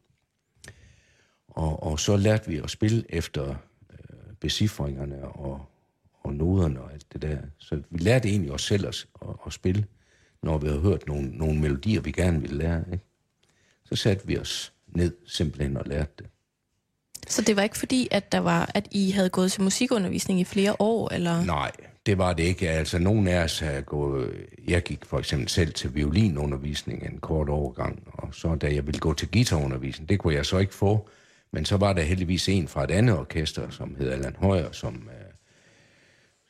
og, og så lærte vi at spille efter øh, becifringerne og, og noderne og alt det der. Så vi lærte egentlig os selv at, at, at spille, når vi havde hørt nogle, nogle melodier, vi gerne ville lære. Ikke? Så satte vi os ned simpelthen og lærte det. Så det var ikke fordi, at, der var, at I havde gået til musikundervisning i flere år? Eller? Nej, det var det ikke. Altså, nogen af os havde gået... Jeg gik for eksempel selv til violinundervisning en kort overgang, og så da jeg ville gå til guitarundervisning, det kunne jeg så ikke få. Men så var der heldigvis en fra et andet orkester, som hed Allan Højer, som, øh,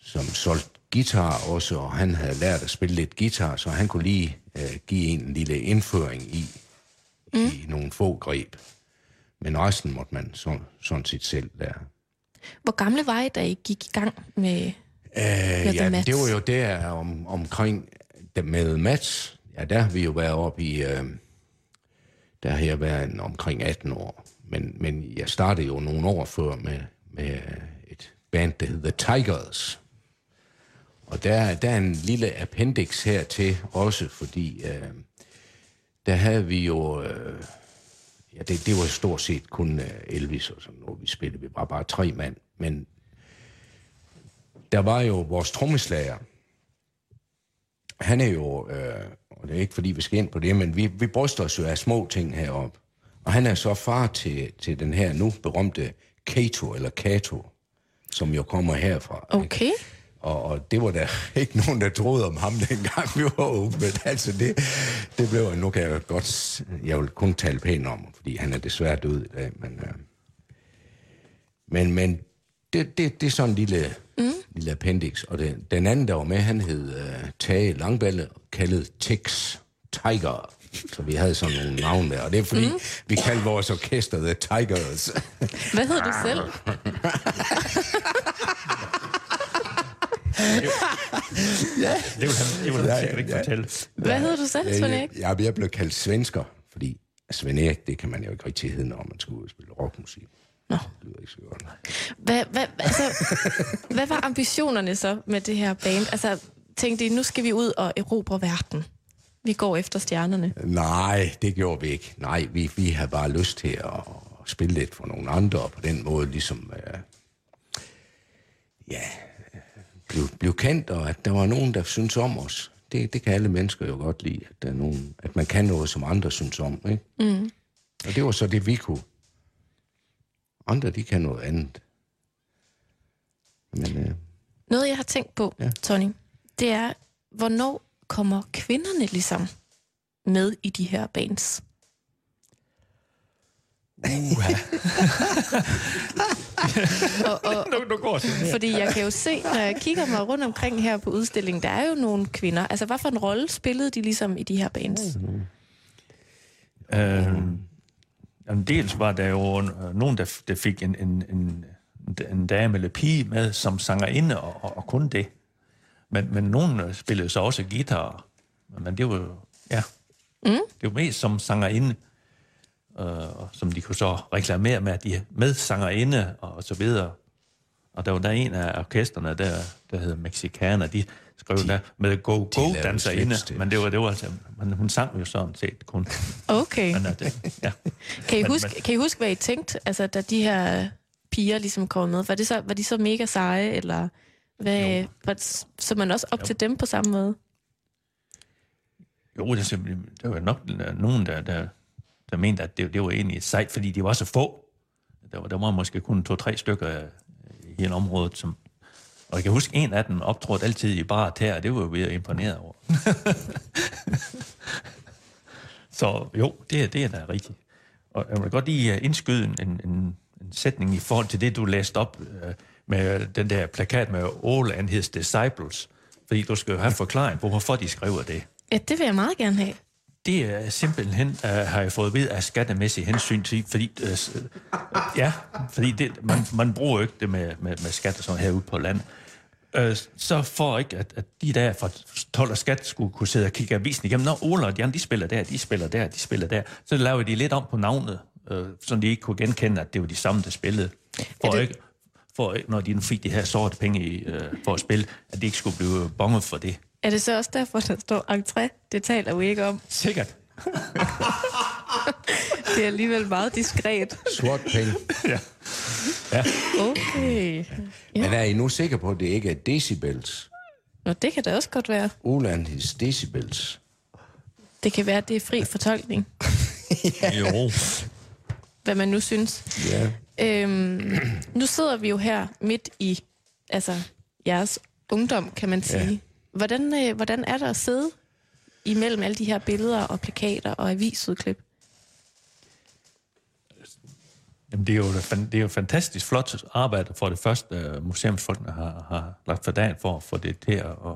som solgte guitar også, og han havde lært at spille lidt guitar, så han kunne lige øh, give en lille indføring i, mm. i nogle få greb. Men resten måtte man så, sådan set selv lære. Hvor gamle var I, da I gik i gang med, Øh, ja, det var jo der om, omkring det med Mats. Ja, der har vi jo været oppe i... Øh, der har jeg været en, omkring 18 år. Men, men jeg startede jo nogle år før med, med et band, der hedder Tigers. Og der, der er en lille appendix her til også, fordi øh, der havde vi jo... Øh, ja, det, det var stort set kun øh, Elvis og sådan noget, vi spillede. Vi var bare tre mand. Men der var jo vores trommeslager. Han er jo, øh, og det er ikke fordi vi skal ind på det, men vi, vi bryster os jo af små ting heroppe. Og han er så far til, til den her nu berømte Kato, eller Kato, som jo kommer herfra. ikke? Okay. Og, og det var der ikke nogen, der troede om ham, dengang vi var åbne. Altså det, det blev, nu kan jeg godt, jeg vil kun tale pænt om fordi han er desværre død i dag, men, øh, men, men det, det, det er sådan en lille, mm. lille appendix. Og den, den anden, der var med, han hed uh, Tage Langballe, kaldet Tex Tiger. Så vi havde sådan nogle navne der, og det er fordi, mm. vi kaldte vores orkester The Tigers. Hvad hed du selv? Det vil han, det vil han sikkert ikke fortælle. Hvad hed du selv, Svend Erik? Ja, jeg blev kaldt svensker, fordi Svend Erik, det kan man jo ikke rigtig hedde, når man skal ud og spille rockmusik. Nå. Det lyder ikke så godt. Hvad, hvad, altså, hvad var ambitionerne så med det her band? Altså, tænkte I, nu skal vi ud og erobre verden. Vi går efter stjernerne. Nej, det gjorde vi ikke. Nej, vi, vi havde bare lyst til at spille lidt for nogle andre, og på den måde ligesom, øh, ja, blive, blive kendt, og at der var nogen, der synes om os. Det, det kan alle mennesker jo godt lide, at, der er nogen, at man kan noget, som andre synes om. Ikke? Mm. Og det var så det, vi kunne. Andre, de kan noget andet. Men øh, Noget, jeg har tænkt på, ja. Tony, det er, hvornår kommer kvinderne ligesom med i de her bands? Uha. Og, og, nu, nu går det. fordi jeg kan jo se, når jeg kigger mig rundt omkring her på udstillingen, der er jo nogle kvinder. Altså, hvad for en rolle spillede de ligesom i de her bands? Øh, jamen, dels var der jo øh, nogen, der, der fik en, en, en, en dame eller pige med som sangerinde, og, og, og kun det. Men, men nogen øh, spillede så også guitar. Men det var jo, ja, mm. det var mest som sangerinde, øh, og som de kunne så reklamere med, at de med sangerinde og, og så videre. Og der var der en af orkesterne, der, der hed Mexicana, de skrev de, der med go go lavede danserinde, men det var, det var altså, men hun sang jo sådan set kun. Okay. Men, at det, ja. Kan I, Men- huske, kan I huske, hvad I tænkte, altså, da de her piger ligesom kom med? Var, det så, var de så mega seje, eller hvad, var det, så man også op Jo. til dem på samme måde? Jo, det, simpelthen- der var nok nogen, der, der, der mente, at det, det var egentlig sejt, fordi de var så få. Der var, der var måske kun to-tre stykker øh, i hele området, som, og jeg kan huske, en af dem optrådte altid i bare tæer, og det var jeg ved at imponeret over. så jo, det, er- det er da rigtigt. Og jeg vil godt lige øh, indskyde en, en, en, en sætning i forhold til det, du læste op øh, med den der plakat med All and His Disciples. Fordi du skal jo have forklaring på, hvorfor de skriver det. Ja, det vil jeg meget gerne have. Det er simpelthen, uh, har jeg fået ved af skattemæssig hensyn til, fordi, uh, ja, fordi det, man, man bruger jo ikke det med, med, med skat og sådan herude på land. øh, så for ikke, at, at de der fra 12 og skat skulle kunne sidde og kigge avisen igennem. Når Ole og de andre, de spiller der, de spiller der, de spiller der. Så lavede de lidt om på navnet, øh, så de ikke kunne genkende, at det var de samme, der spillede. For det- ikke, for når de fik de her sorte penge i, øh, for at spille, at de ikke skulle blive bonget for det. Er det så også derfor, der står entré? Det taler vi ikke om. Sikkert. Det er alligevel meget diskret. Sort penge. Ja. ja. Okay. Ja. Men er I nu sikre på, at det ikke er decibels? Nå, det kan da også godt være. Oland his decibels. Det kan være, at det er fri fortolkning, Jo. hvad man nu synes. Ja. Øhm, nu sidder vi jo her midt i altså, jeres ungdom, kan man sige. Hvordan, øh, hvordan er der at sidde imellem alle de her billeder og plakater og avisudklip? Jamen, det er jo, det er jo fantastisk flot arbejde for det første, uh, museumsfolkene har, har lagt for dagen for at få det til at, at,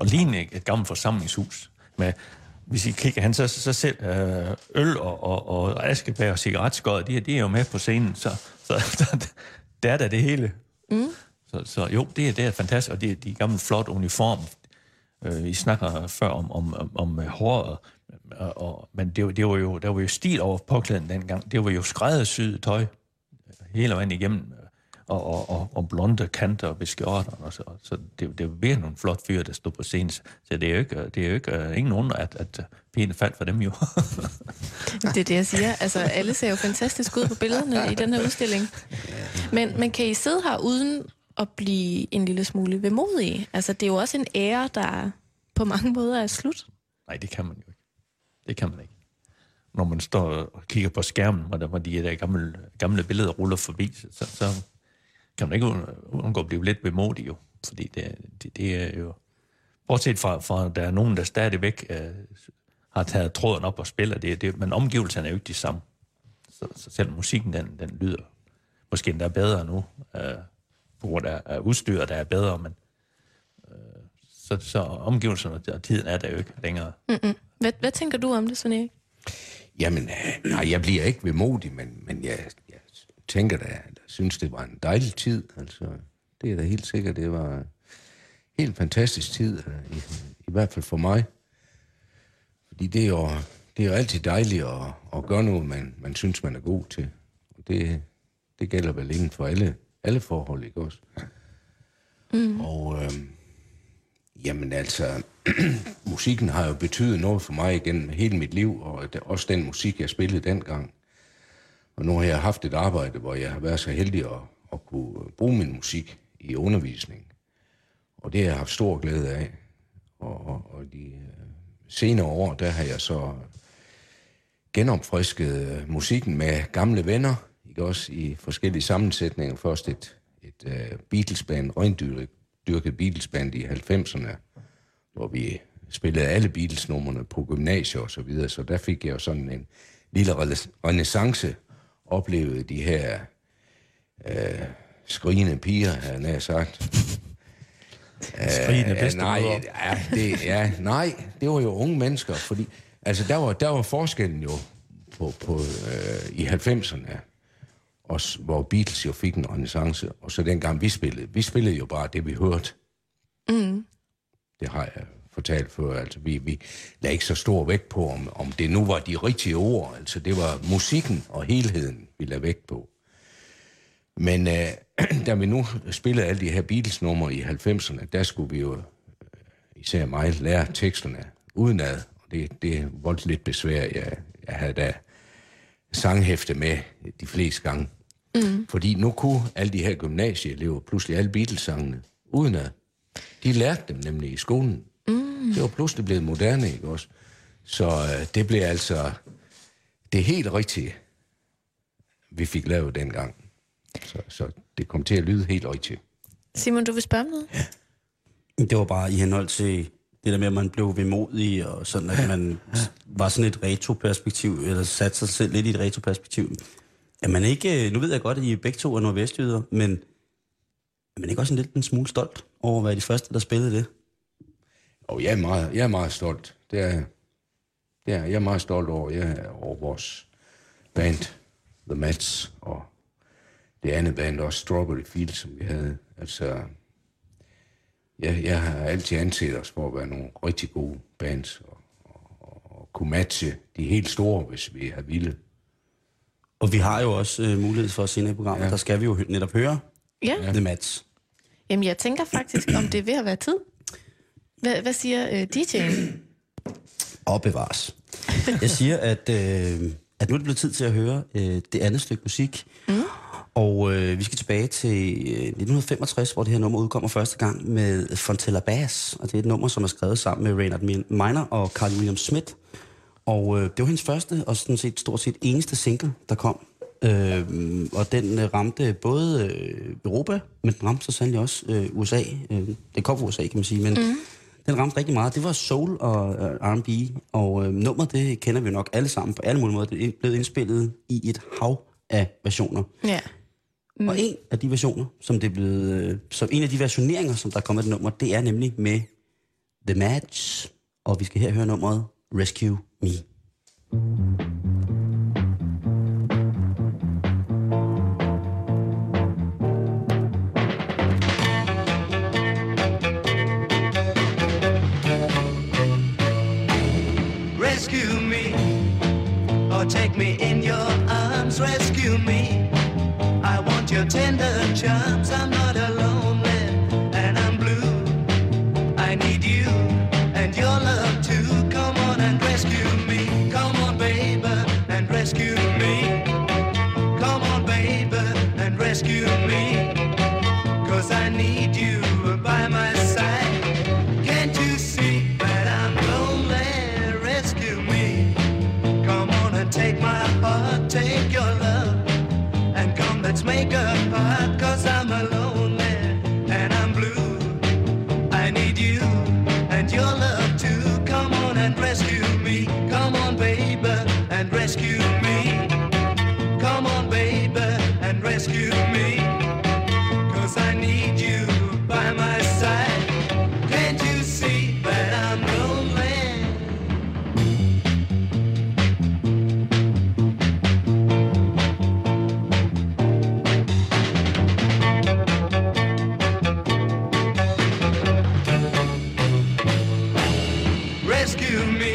at ligne et, gammelt forsamlingshus. Med, hvis I kigger hen, så, så selv uh, øl og, og, og askebær og cigaretskåret, de, de er jo med på scenen, så, så, så det er da det hele. Mm. Så, så jo, det er, det er fantastisk, og det er de gamle flot uniform. Øh, I snakker før om, om, om, om øh, håret, og, og, men det, det var jo, der var jo stil over påklæden dengang. Det var jo skræddersyet tøj øh, hele vejen igennem, øh, og, og, og, og blonde kanter ved skjorterne. Og så, så det, det var virkelig nogle flot fyre, der stod på scenen. Så det er jo ikke, det er jo ikke uh, ingen under, at, at pigerne faldt for dem jo. Det er det, jeg siger. Altså, alle ser jo fantastisk ud på billederne i den her udstilling. Men, men kan I sidde her uden at blive en lille smule vemodige? Altså, det er jo også en ære, der på mange måder er slut. Nej, det kan man jo ikke. Det kan man ikke. Når man står og kigger på skærmen, hvor, der, var de der gamle, gamle billeder ruller forbi, så, så kan man ikke undgå at blive lidt vemodig jo. Fordi det, det, det er jo... Bortset fra, fra, at der er nogen, der stadigvæk øh, har taget tråden op og spiller det, det, men omgivelserne er jo ikke de samme. Så, så selv musikken, den, den lyder måske endda bedre nu, øh, grund af, af udstyr, der er bedre, men øh, så, så omgivelserne og tiden er der jo ikke længere. Hvad, hvad tænker du om det, Erik? Jamen, øh, nej, jeg bliver ikke vemodig, men, men jeg, jeg tænker da, jeg synes, det var en dejlig tid. Altså, det er da helt sikkert, det var en helt fantastisk tid, øh, i, i hvert fald for mig. Fordi det er jo, det er jo altid dejligt at, at gøre noget, man, man synes, man er god til. Og det, det gælder vel inden for alle, alle forhold, ikke også? Mm. Og øh, jamen altså, musikken har jo betydet noget for mig igennem hele mit liv, og det- også den musik, jeg spillede dengang. Og nu har jeg haft et arbejde, hvor jeg har været så heldig at, at kunne bruge min musik i undervisning. Og det har jeg haft stor glæde af. Og, og, og de øh, senere år, der har jeg så genopfrisket øh, musikken med gamle venner, ikke også i forskellige sammensætninger. Først et, et uh, Beatles-band, røgndyrket Beatles-band i 90'erne, hvor vi spillede alle Beatles-numrene på gymnasier og så videre, så der fik jeg jo sådan en lille renaissance, oplevede de her øh, skrigende piger, har jeg nær sagt. Skrigende Ja, bedste nej, ja, det, ja, nej, det var jo unge mennesker, fordi altså, der, var, der var forskellen jo på, på, øh, i 90'erne, også, hvor Beatles jo fik en renaissance, og så dengang vi spillede. Vi spillede jo bare det, vi hørte. Mm. Det har jeg fortalt før. Altså, vi, vi lagde ikke så stor vægt på, om, om det nu var de rigtige ord. Altså, det var musikken og helheden, vi lagde vægt på. Men øh, da vi nu spillede alle de her Beatles-numre i 90'erne, der skulle vi jo, øh, især mig, lære teksterne udenad. Og det, det voldte lidt besvær. Jeg, jeg havde da sanghæfte med de fleste gange. Mm. Fordi nu kunne alle de her gymnasieelever pludselig alle Beatles-sangene udenad. De lærte dem nemlig i skolen. Mm. Det var pludselig blevet moderne, ikke også? Så øh, det blev altså det helt rigtige, vi fik lavet dengang. Så, så det kom til at lyde helt rigtigt. Simon, du vil spørge om noget? Det var bare i henhold til det der med, at man blev vemodig, og sådan, at man var sådan et retroperspektiv, eller satte sig selv lidt i et retroperspektiv. Er man ikke, øh, nu ved jeg godt, at I begge to er nordvestjyder, men er man ikke også en lidt en smule stolt over at være de første, der spillede det? Og jeg er meget, jeg er meget stolt. Det er, det er, jeg er meget stolt over, jeg er over vores band, The Mats, og det andet band også, Strawberry Fields, som vi havde. Altså, jeg, jeg har altid anset os for at være nogle rigtig gode bands, og, og, og kunne matche de helt store, hvis vi har ville. Og vi har jo også øh, mulighed for at senere i programmet, ja. der skal vi jo netop høre Ja. The Mats. Jamen, jeg tænker faktisk, om det er ved at være tid. Hvad, hvad siger øh, DJ'en? Og bevares. Jeg siger, at, øh, at nu er det blevet tid til at høre øh, det andet stykke musik. Mm. Og øh, vi skal tilbage til øh, 1965, hvor det her nummer udkommer første gang med Fontella Bass. Og det er et nummer, som er skrevet sammen med Reynard Min- Miner og Carl William Smith. Og øh, det var hendes første og sådan set stort set eneste single, der kom. Øh, og den øh, ramte både øh, Europa, men den ramte så sandelig også øh, USA. Øh, det kom fra USA, kan man sige, men mm. den ramte rigtig meget. Det var soul og øh, R&B, og øh, nummeret, det kender vi nok alle sammen på alle mulige måder. Det er blevet indspillet i et hav af versioner. Ja. Mm. Og en af de versioner, som det er blevet, øh, som en af de versioneringer, som der er kommet af det nummer, det er nemlig med The Match. Og vi skal her høre nummeret Rescue Me. Rescue me,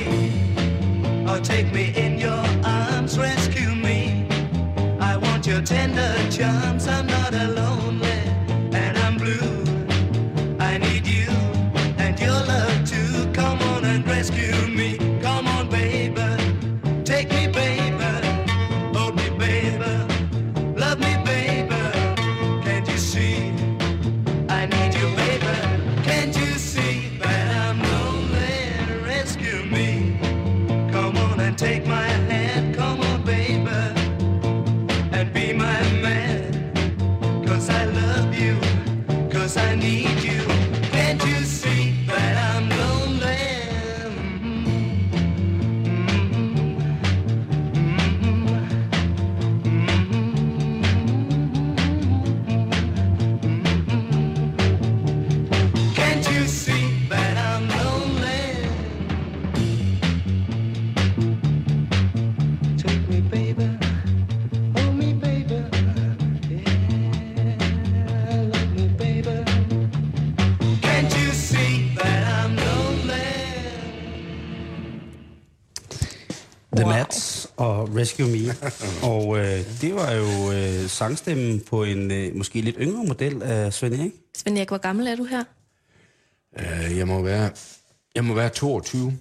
og Rescue Me. og øh, det var jo øh, sangstemmen på en øh, måske lidt yngre model af Svend Erik. Svend Erik, hvor gammel er du her? Uh, jeg, må være, jeg må være 22.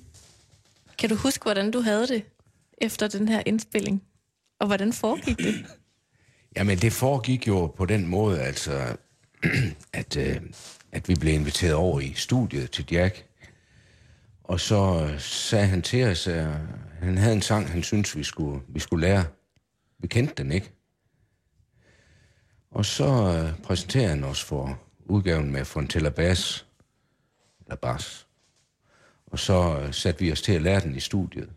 Kan du huske, hvordan du havde det efter den her indspilling? Og hvordan foregik det? Jamen, det foregik jo på den måde, altså, at, øh, at vi blev inviteret over i studiet til Jack. Og så øh, sagde han til os, at han havde en sang, han syntes, vi skulle, vi skulle lære. Vi kendte den ikke. Og så øh, præsenterede han os for udgaven med Fontella Bass, eller Bass. Og så øh, satte vi os til at lære den i studiet.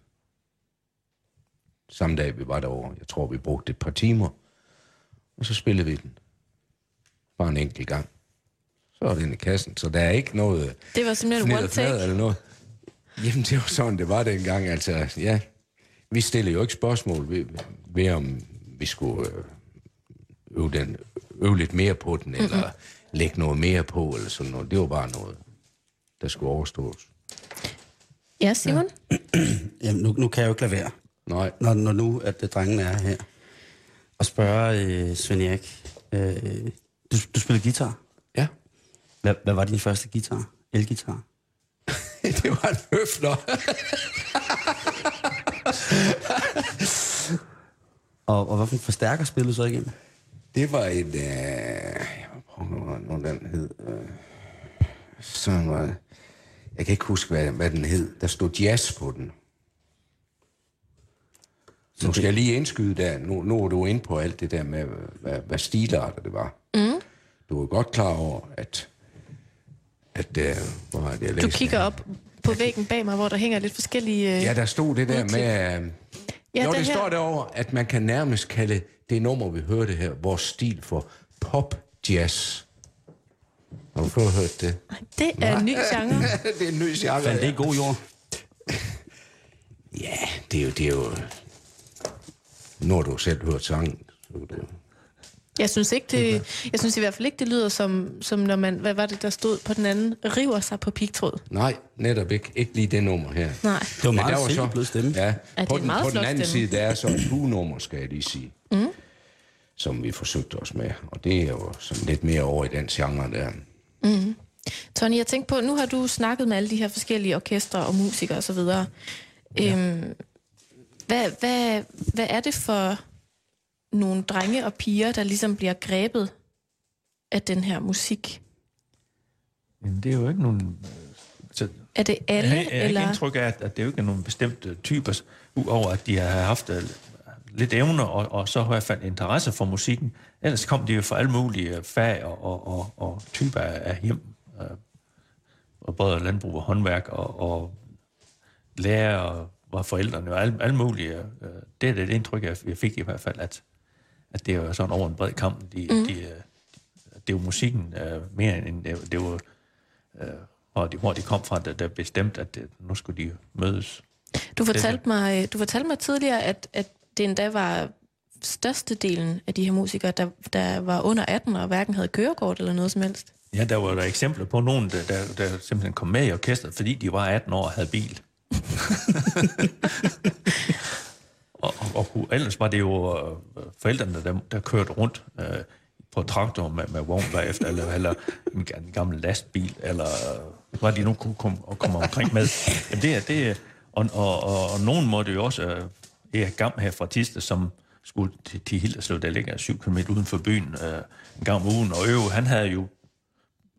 Samme dag vi var derovre. Jeg tror, vi brugte et par timer. Og så spillede vi den. Bare en enkelt gang. Så er den i kassen. Så der er ikke noget... Det var simpelthen one take. Eller noget. Jamen, det var sådan, det var dengang. Altså, ja. Vi stillede jo ikke spørgsmål ved, ved om vi skulle øh, øve, den, øve lidt mere på den, eller, lægge noget mere på, eller sådan noget. Det var bare noget, der skulle overstås. Ja, Simon? Ja. Jamen, nu, nu kan jeg jo ikke lade være, Nej, når, når nu, at det, drengen er her. Og spørge øh, Svend Erik, øh, du, du spiller guitar. ja. Hvad, hvad var din første guitar? Elgitar? det var en høfler. Og, og hvad for en forstærker spillede du så igennem? Det var en... Øh, jeg må prøve hvad den hed. Øh, sådan var Jeg kan ikke huske, hvad, hvad den hed. Der stod jazz på den. Nu skal jeg lige indskyde der. Nu, nu er du inde på alt det der med, hvad, hvad stilarter det var. Mm. Du er godt klar over, at... at øh, hvor var det, jeg Du kigger det? op på væggen bag mig, hvor der hænger lidt forskellige... øh, Ja, der stod det der med... Øh, Ja, jo, det her- står derovre, at man kan nærmest kalde det nummer, vi hørte her, vores stil for pop-jazz. Har du fået hørt det? Det er en ny genre. det er en ny genre. Fandt det Ja. god jord? ja, det er jo... Det er jo nu har du selv hørt sangen. Så er det, Jeg synes ikke, det, jeg synes i hvert fald ikke, det lyder som, som når man, hvad var det, der stod på den anden, river sig på pigtråd. nej, netop ikke. Ikke lige det nummer her. Nej. Det var meget der var simpelt blød stemme. Ja, Ja, det på, er den, på den anden stemme. side, der er så et hugenummer, skal jeg lige sige. Mm. Som vi forsøgte os med. Og det er jo sådan lidt mere over i den genre der. Tony, jeg tænkte på, nu har du snakket med alle de her forskellige orkestre og musikere osv. Ja. Øhm, hvad, hvad, hvad er det for nogle drenge og piger, der ligesom bliver grebet af den her musik? Jamen, det er jo ikke nogen... øh, Så, Er det jeg, alle, jeg ikke eller? indtryk af, at, at det er jo ikke er nogen bestemte typer, uover at de har haft øh, lidt evner, og, og så i hvert fald interesse for musikken. Ellers kom de jo fra alle mulige øh, fag og, og, og, og typer af af hjem. Øh, og både landbrug og håndværk og, og lærer og var forældrene og alle, alle mulige. Øh, det er det indtryk, jeg jeg fik i hvert fald, at, at det var sådan over en bred kamp. De, mm. de, øh, det var musikken øh, mere end det, det var, øh, hvor, de, hvor de kom fra, der, der bestemte, at det, nu skulle de mødes. Du fortalte mig, du fortalte mig tidligere, at, at det endda var størstedelen af de her musikere, der, der var under 18 og hverken havde kørekort eller noget som helst. Ja, der var der eksempler på nogen, der, der, der simpelthen kom med i orkestret, fordi de var 18 år og havde bil. og, og, og ellers var det jo øh, forældrene, der, der kørte rundt øh, på traktor med, med vogn bagefter, eller, eller en, en gammel lastbil, eller øh, hvad de nu kunne komme, og komme omkring med. Jamen det er, det er, og, og, og, og nogen måtte jo også, øh, Erik Gam her fra Tiste, som skulle til, til Hilderslev, der ligger 7 km uden for byen, øh, en gang om ugen, og øve, han havde jo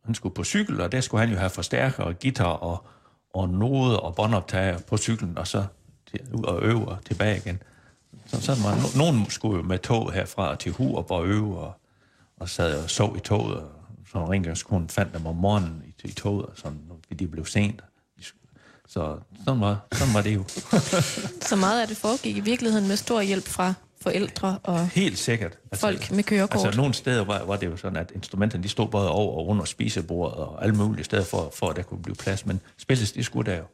han skulle på cykel, og der skulle han jo have forstærker og guitar og, og noder og båndoptager på cyklen, og så til, ud og øve og tilbage igen. Så, så var, no, nogen skulle jo med tog herfra til Hurup og øve, og, og sad og sov i toget, og så rengøringskonen fandt dem om morgenen i, i toget, og sådan, fordi de blev sent. Så sådan var, sådan var det jo. Så meget af det foregik i virkeligheden med stor hjælp fra forældre og Helt sikkert. folk med kørekort. Altså nogle steder var, var det jo sådan, at instrumenterne de stod både over og under spisebordet og alle mulige steder for, for at der kunne blive plads, men spilles de skulle der jo.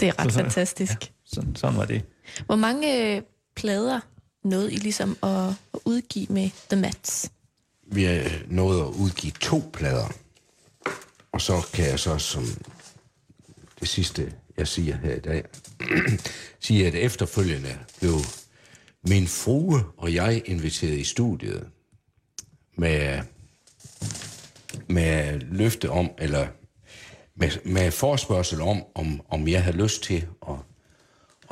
det er ret fantastisk. Ja. Sådan, sådan var det. Hvor mange øh, plader nåede I ligesom at, at udgive med The Mats? Vi har nået at udgive to plader. Og så kan jeg så som det sidste, jeg siger her i dag, sige, at efterfølgende blev min frue og jeg inviteret i studiet med, med løfte om, eller med, med forspørgsel om, om, om jeg havde lyst til at,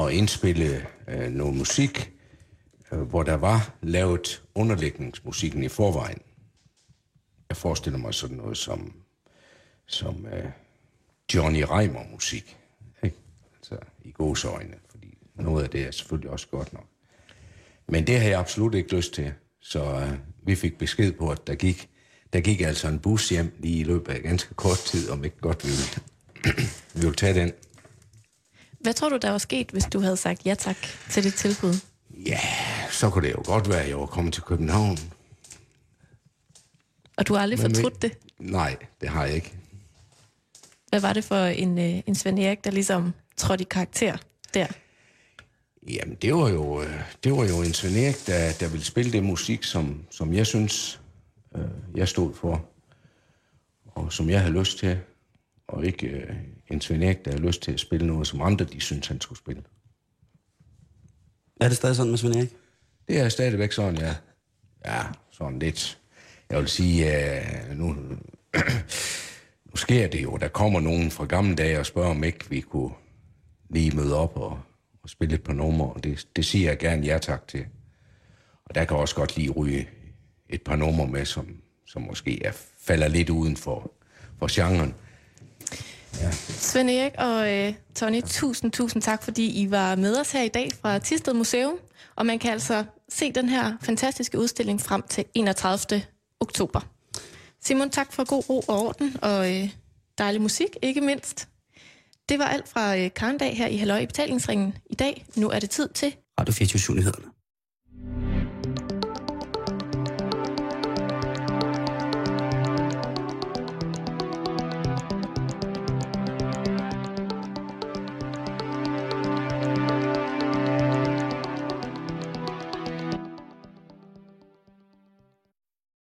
at indspille øh, noget musik, øh, hvor der var lavet underlægningsmusikken i forvejen. Jeg forestiller mig sådan noget som, som øh, Johnny Reimer musik. Ikke? Altså i gåsøjne, fordi noget af det er selvfølgelig også godt nok. Men det har jeg absolut ikke lyst til. Så øh, vi fik besked på, at der gik, der gik altså en bus hjem lige i løbet af ganske kort tid, om ikke godt vi ville, vi ville tage den. Hvad tror du, der var sket, hvis du havde sagt ja tak til det tilbud? Ja, så kunne det jo godt være, at jeg var kommet til København. Og du har aldrig Men fortrudt det? Nej, det har jeg ikke. Hvad var det for en, øh, en Svend Erik, der ligesom trådte i karakter der? Jamen, det var jo, øh, det var jo en Svend Erik, der, der ville spille det musik, som, som jeg synes øh, jeg stod for, og som jeg havde lyst til, og ikke øh, en Svend Erik, der havde lyst til at spille noget, som andre de synes han skulle spille. Er det stadig sådan med Svend Erik? Det er stadigvæk sådan, ja. Ja, sådan lidt. Jeg vil sige, uh, nu, nu sker det jo. Der kommer nogen fra gamle dage og spørger, om ikke vi kunne lige møde op og, og spille et par numre. Og det, det siger jeg gerne ja tak til. Og der kan også godt lige ryge et par numre med, som, som måske er, falder lidt uden for, for genren. Svend Erik og øh, Tony, tusind, tusind tak, fordi I var med os her i dag fra Tisted Museum. Og man kan altså se den her fantastiske udstilling frem til 31. oktober. Simon, tak for god ro og orden, og øh, dejlig musik, ikke mindst. Det var alt fra øh, Karndag her i Halløj i betalingsringen i dag. Nu er det tid til Radio 24 nyhederne.